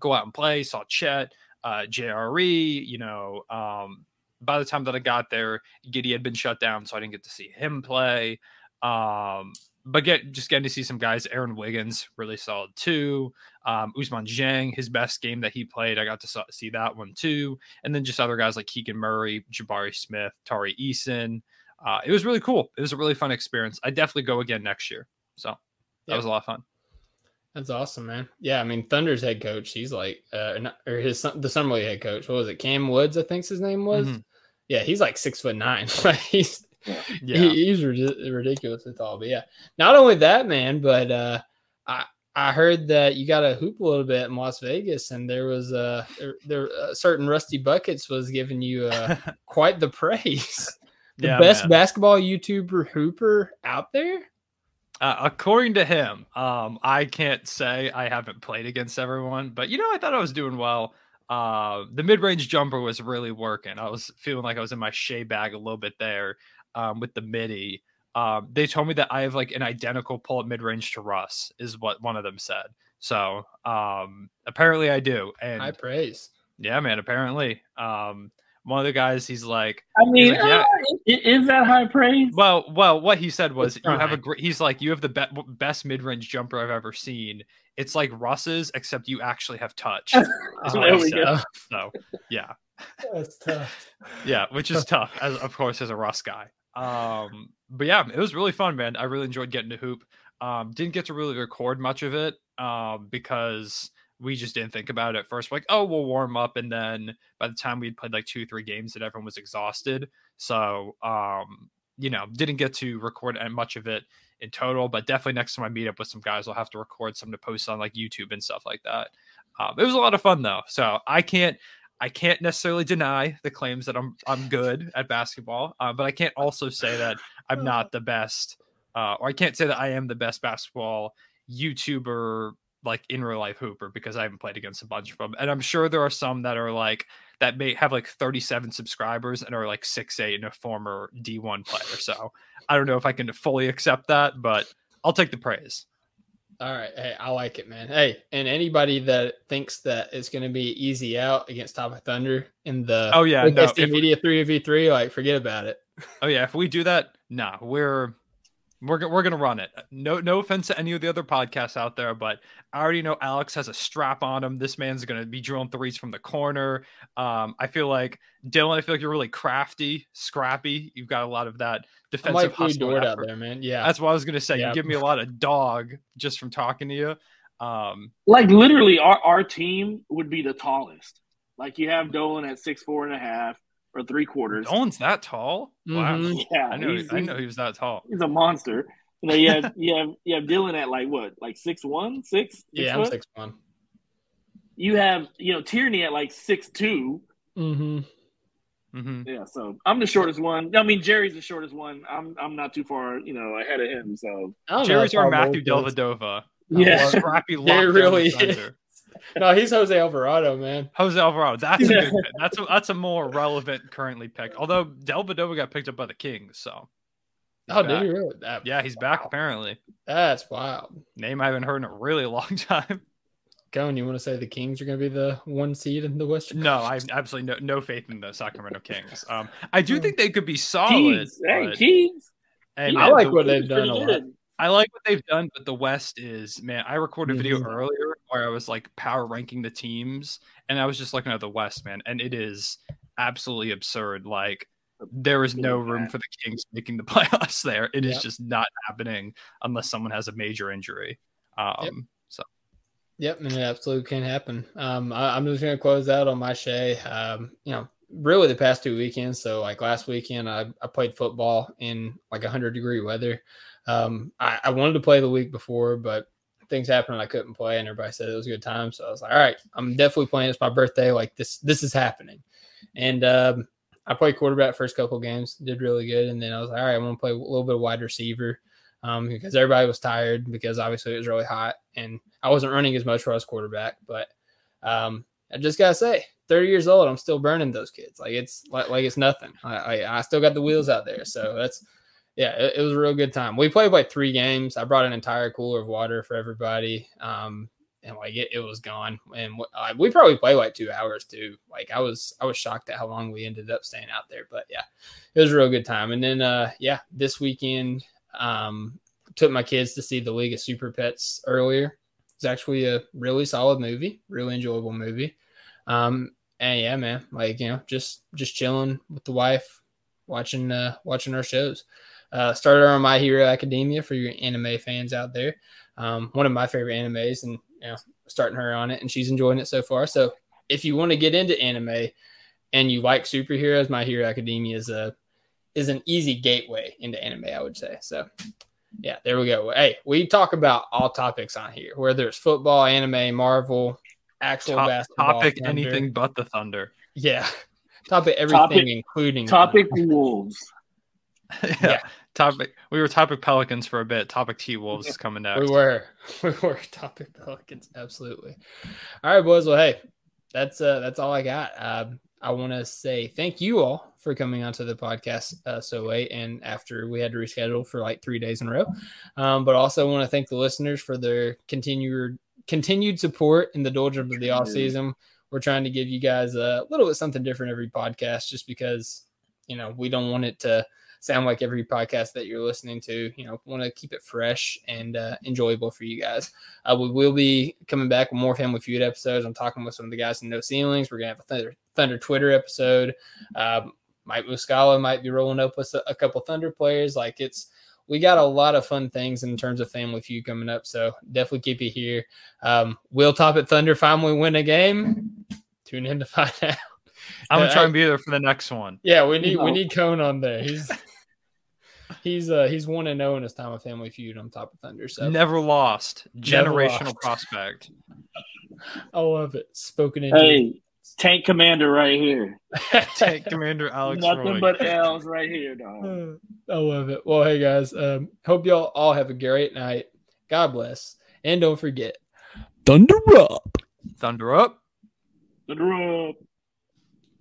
go out and play. Saw Chet, uh, JRE. You know, um, by the time that I got there, Giddey had been shut down, so I didn't get to see him play. Um, but get just getting to see some guys. Aaron Wiggins really solid too. Um, Ousmane Dieng, his best game that he played, I got to see that one too. And then just other guys like Keegan Murray, Jabari Smith, Tari Eason. Uh, it was really cool. It was a really fun experience. I definitely go again next year. So that Yep. was a lot of fun. That's awesome, man. Yeah, I mean Thunder's head coach, he's like, uh, or his the Summer League head coach. What was it? Cam Woods, I think his name was. Mhm. Yeah, he's like six foot nine. He's Yeah. he, he's rid- ridiculously tall. But yeah, not only that, man, but uh, I I heard that you got to hoop a little bit in Las Vegas, and there was uh there, there uh, certain Rusty Buckets was giving you uh, quite the praise. The Yeah, best man. basketball YouTuber hooper out there. Uh, according to him, um, I can't say I haven't played against everyone, but you know, I thought I was doing well. Uh, the mid-range jumper was really working. I was feeling like I was in my Shai bag a little bit there um, with the midi. Um, they told me that I have like an identical pull at mid-range to Russ, is what one of them said. So um, apparently I do, and High praise. yeah, man. Apparently, um, one of the guys, he's like, I mean, like, yeah. uh, is that high praise? Well, well, what he said was, It's you have a great. He's like, you have the be- best mid-range jumper I've ever seen. It's like Russ's, except you actually have touch. is Oh, what there we said. go. So, yeah, That's tough. yeah, which is tough, as of course, as a Russ guy. Um, but yeah, it was really fun, man. I really enjoyed getting to hoop. Um, didn't get to really record much of it, um, because we just didn't think about it at first. Like, oh, we'll warm up, and then by the time we'd played like two, three games, that everyone was exhausted. So, um, you know, didn't get to record much of it in total, but definitely next time I meet up with some guys, I'll have to record some to post on like YouTube and stuff like that. Um, it was a lot of fun though, so I can't. I can't necessarily deny the claims that I'm I'm good at basketball, uh, but I can't also say that I'm not the best, uh, or I can't say that I am the best basketball YouTuber like in real life hooper because I haven't played against a bunch of them, and I'm sure there are some that are like that may have like 37 subscribers and are like six eight and a former D1 player. So I don't know if I can fully accept that, but I'll take the praise. All right. Hey, I like it, man. Hey, and anybody that thinks that it's going to be easy out against Top of Thunder in the Oh yeah, no, SD if- Media 3v3, like forget about it. Oh yeah, if we do that, nah, we're we're we're gonna run it. No no offense to any of the other podcasts out there, but I already know Alex has a strap on him. This man's gonna be drilling threes from the corner. Um, I feel like Dylan. I feel like you're really crafty, scrappy. You've got a lot of that I'm defensive like hustle. Dort out there, man. Yeah. That's what I was gonna say. Yeah. You give me a lot of dog just from talking to you. Um, Like literally, our, our team would be the tallest. Like you have Dolan at six four and a half or three quarters. Dolan's that tall. Wow, Mhm. Yeah, I know. I know he was that tall. He's a monster. You know, you have you have you have Dylan at like what, like six one, six? six yeah, I'm six one. You have you know Tierney at like six two. Mm-hmm. Mm-hmm. Yeah, so I'm the shortest one. I mean, Jerry's the shortest one. I'm I'm not too far, you know, ahead of him. So Jerry's our Matthew Dellavedova. Yeah. scrappy. He really defender. No, he's Jose Alvarado, man. Jose Alvarado. That's a good pick. That's a, that's a more relevant currently pick. Although Dellavedova got picked up by the Kings, so he's Oh, back. did he really? That, yeah, he's back apparently. That's wild. Name I haven't heard in a really long time. Cohen, you want to say the Kings are going to be the one seed in the Western? No, I have absolutely no, no faith in the Sacramento Kings. Um, I do think they could be solid. Keys, hey, but- Keys. hey, Keys I like the- what they've done a lot. good. I like what they've done, but the West is man. I recorded a video Mhm. earlier where I was like power ranking the teams, and I was just looking at the West, man, and it is absolutely absurd. Like there is no room for the Kings making the playoffs. There, it is Yep. just not happening unless someone has a major injury. Um, Yep. so Yep, and it absolutely can happen. Um, I, I'm just going to close out on my Shay. Um, you know, really the past two weekends. So, like last weekend, I, I played football in like 100 degree weather. Um, I, I wanted to play the week before, but things happened and I couldn't play, and everybody said it was a good time. So I was like, all right, I'm definitely playing. It's my birthday. Like this, this is happening. And um, I played quarterback first couple games, did really good, and then I was like, all right, I want to play a little bit of wide receiver um, because everybody was tired because obviously it was really hot and I wasn't running as much for us quarterback. But um, I just gotta say, 30 years old, I'm still burning those kids. Like it's like, like it's nothing. I, I I still got the wheels out there. So that's yeah, it, it was a real good time. We played like three games. I brought an entire cooler of water for everybody. Um, and like it, it was gone. And uh, we probably played like two hours too. Like I was, I was shocked at how long we ended up staying out there. But yeah, it was a real good time. And then, uh, yeah, this weekend, um, took my kids to see the League of Super Pets earlier. It's actually a really solid movie, really enjoyable movie. Um, and yeah, man, like you know, just just chilling with the wife, watching uh watching our shows. Uh, started on My Hero Academia for your anime fans out there. Um, one of my favorite animes, and you know, starting her on it, and she's enjoying it so far. So if you want to get into anime and you like superheroes, My Hero Academia is a is an easy gateway into anime, I would say. So yeah, there we go. Hey, we talk about all topics on here, whether it's football, anime, Marvel, actual Top- basketball, topic Thunder. anything but the Thunder. Yeah, topic everything, Topic- including Topic Wolves. yeah. Yeah. Topic. We were topic Pelicans for a bit. Topic T Wolves is coming next. We were, we were topic Pelicans, absolutely. All right, boys. Well, hey, that's uh, that's all I got. Um, I want to say thank you all for coming onto the podcast uh, so late and after we had to reschedule for like three days in a row. Um, but also want to thank the listeners for their continued continued support in the doldrums of the off season. We're trying to give you guys a little bit something different every podcast, just because you know we don't want it to sound like every podcast that you're listening to. You know, want to keep it fresh and uh, enjoyable for you guys. Uh, we will be coming back with more Family Feud episodes. I'm talking with some of the guys in No Ceilings. We're gonna have a Thunder, Thunder Twitter episode. Um, Mike Muscala might be rolling up with a, a couple Thunder players. Like it's we got a lot of fun things in terms of Family Feud coming up. So definitely keep you here. Um, will Top at Thunder finally win a game? Tune in to find out. I'm gonna Uh, try I- and be there for the next one. Yeah, we need we need Cone on there. He's he's uh he's one and zero in his time of Family Feud on top of Thunder. So Never lost. Never Generational lost. prospect. I love it. Spoken in. Hey, Tank Commander right here. Tank Commander Alex Nothing Roy. but L's right here, dog. I love it. Well, hey guys, um, hope y'all all have a great night. God bless, and don't forget, Thunder up. Thunder up. Thunder up.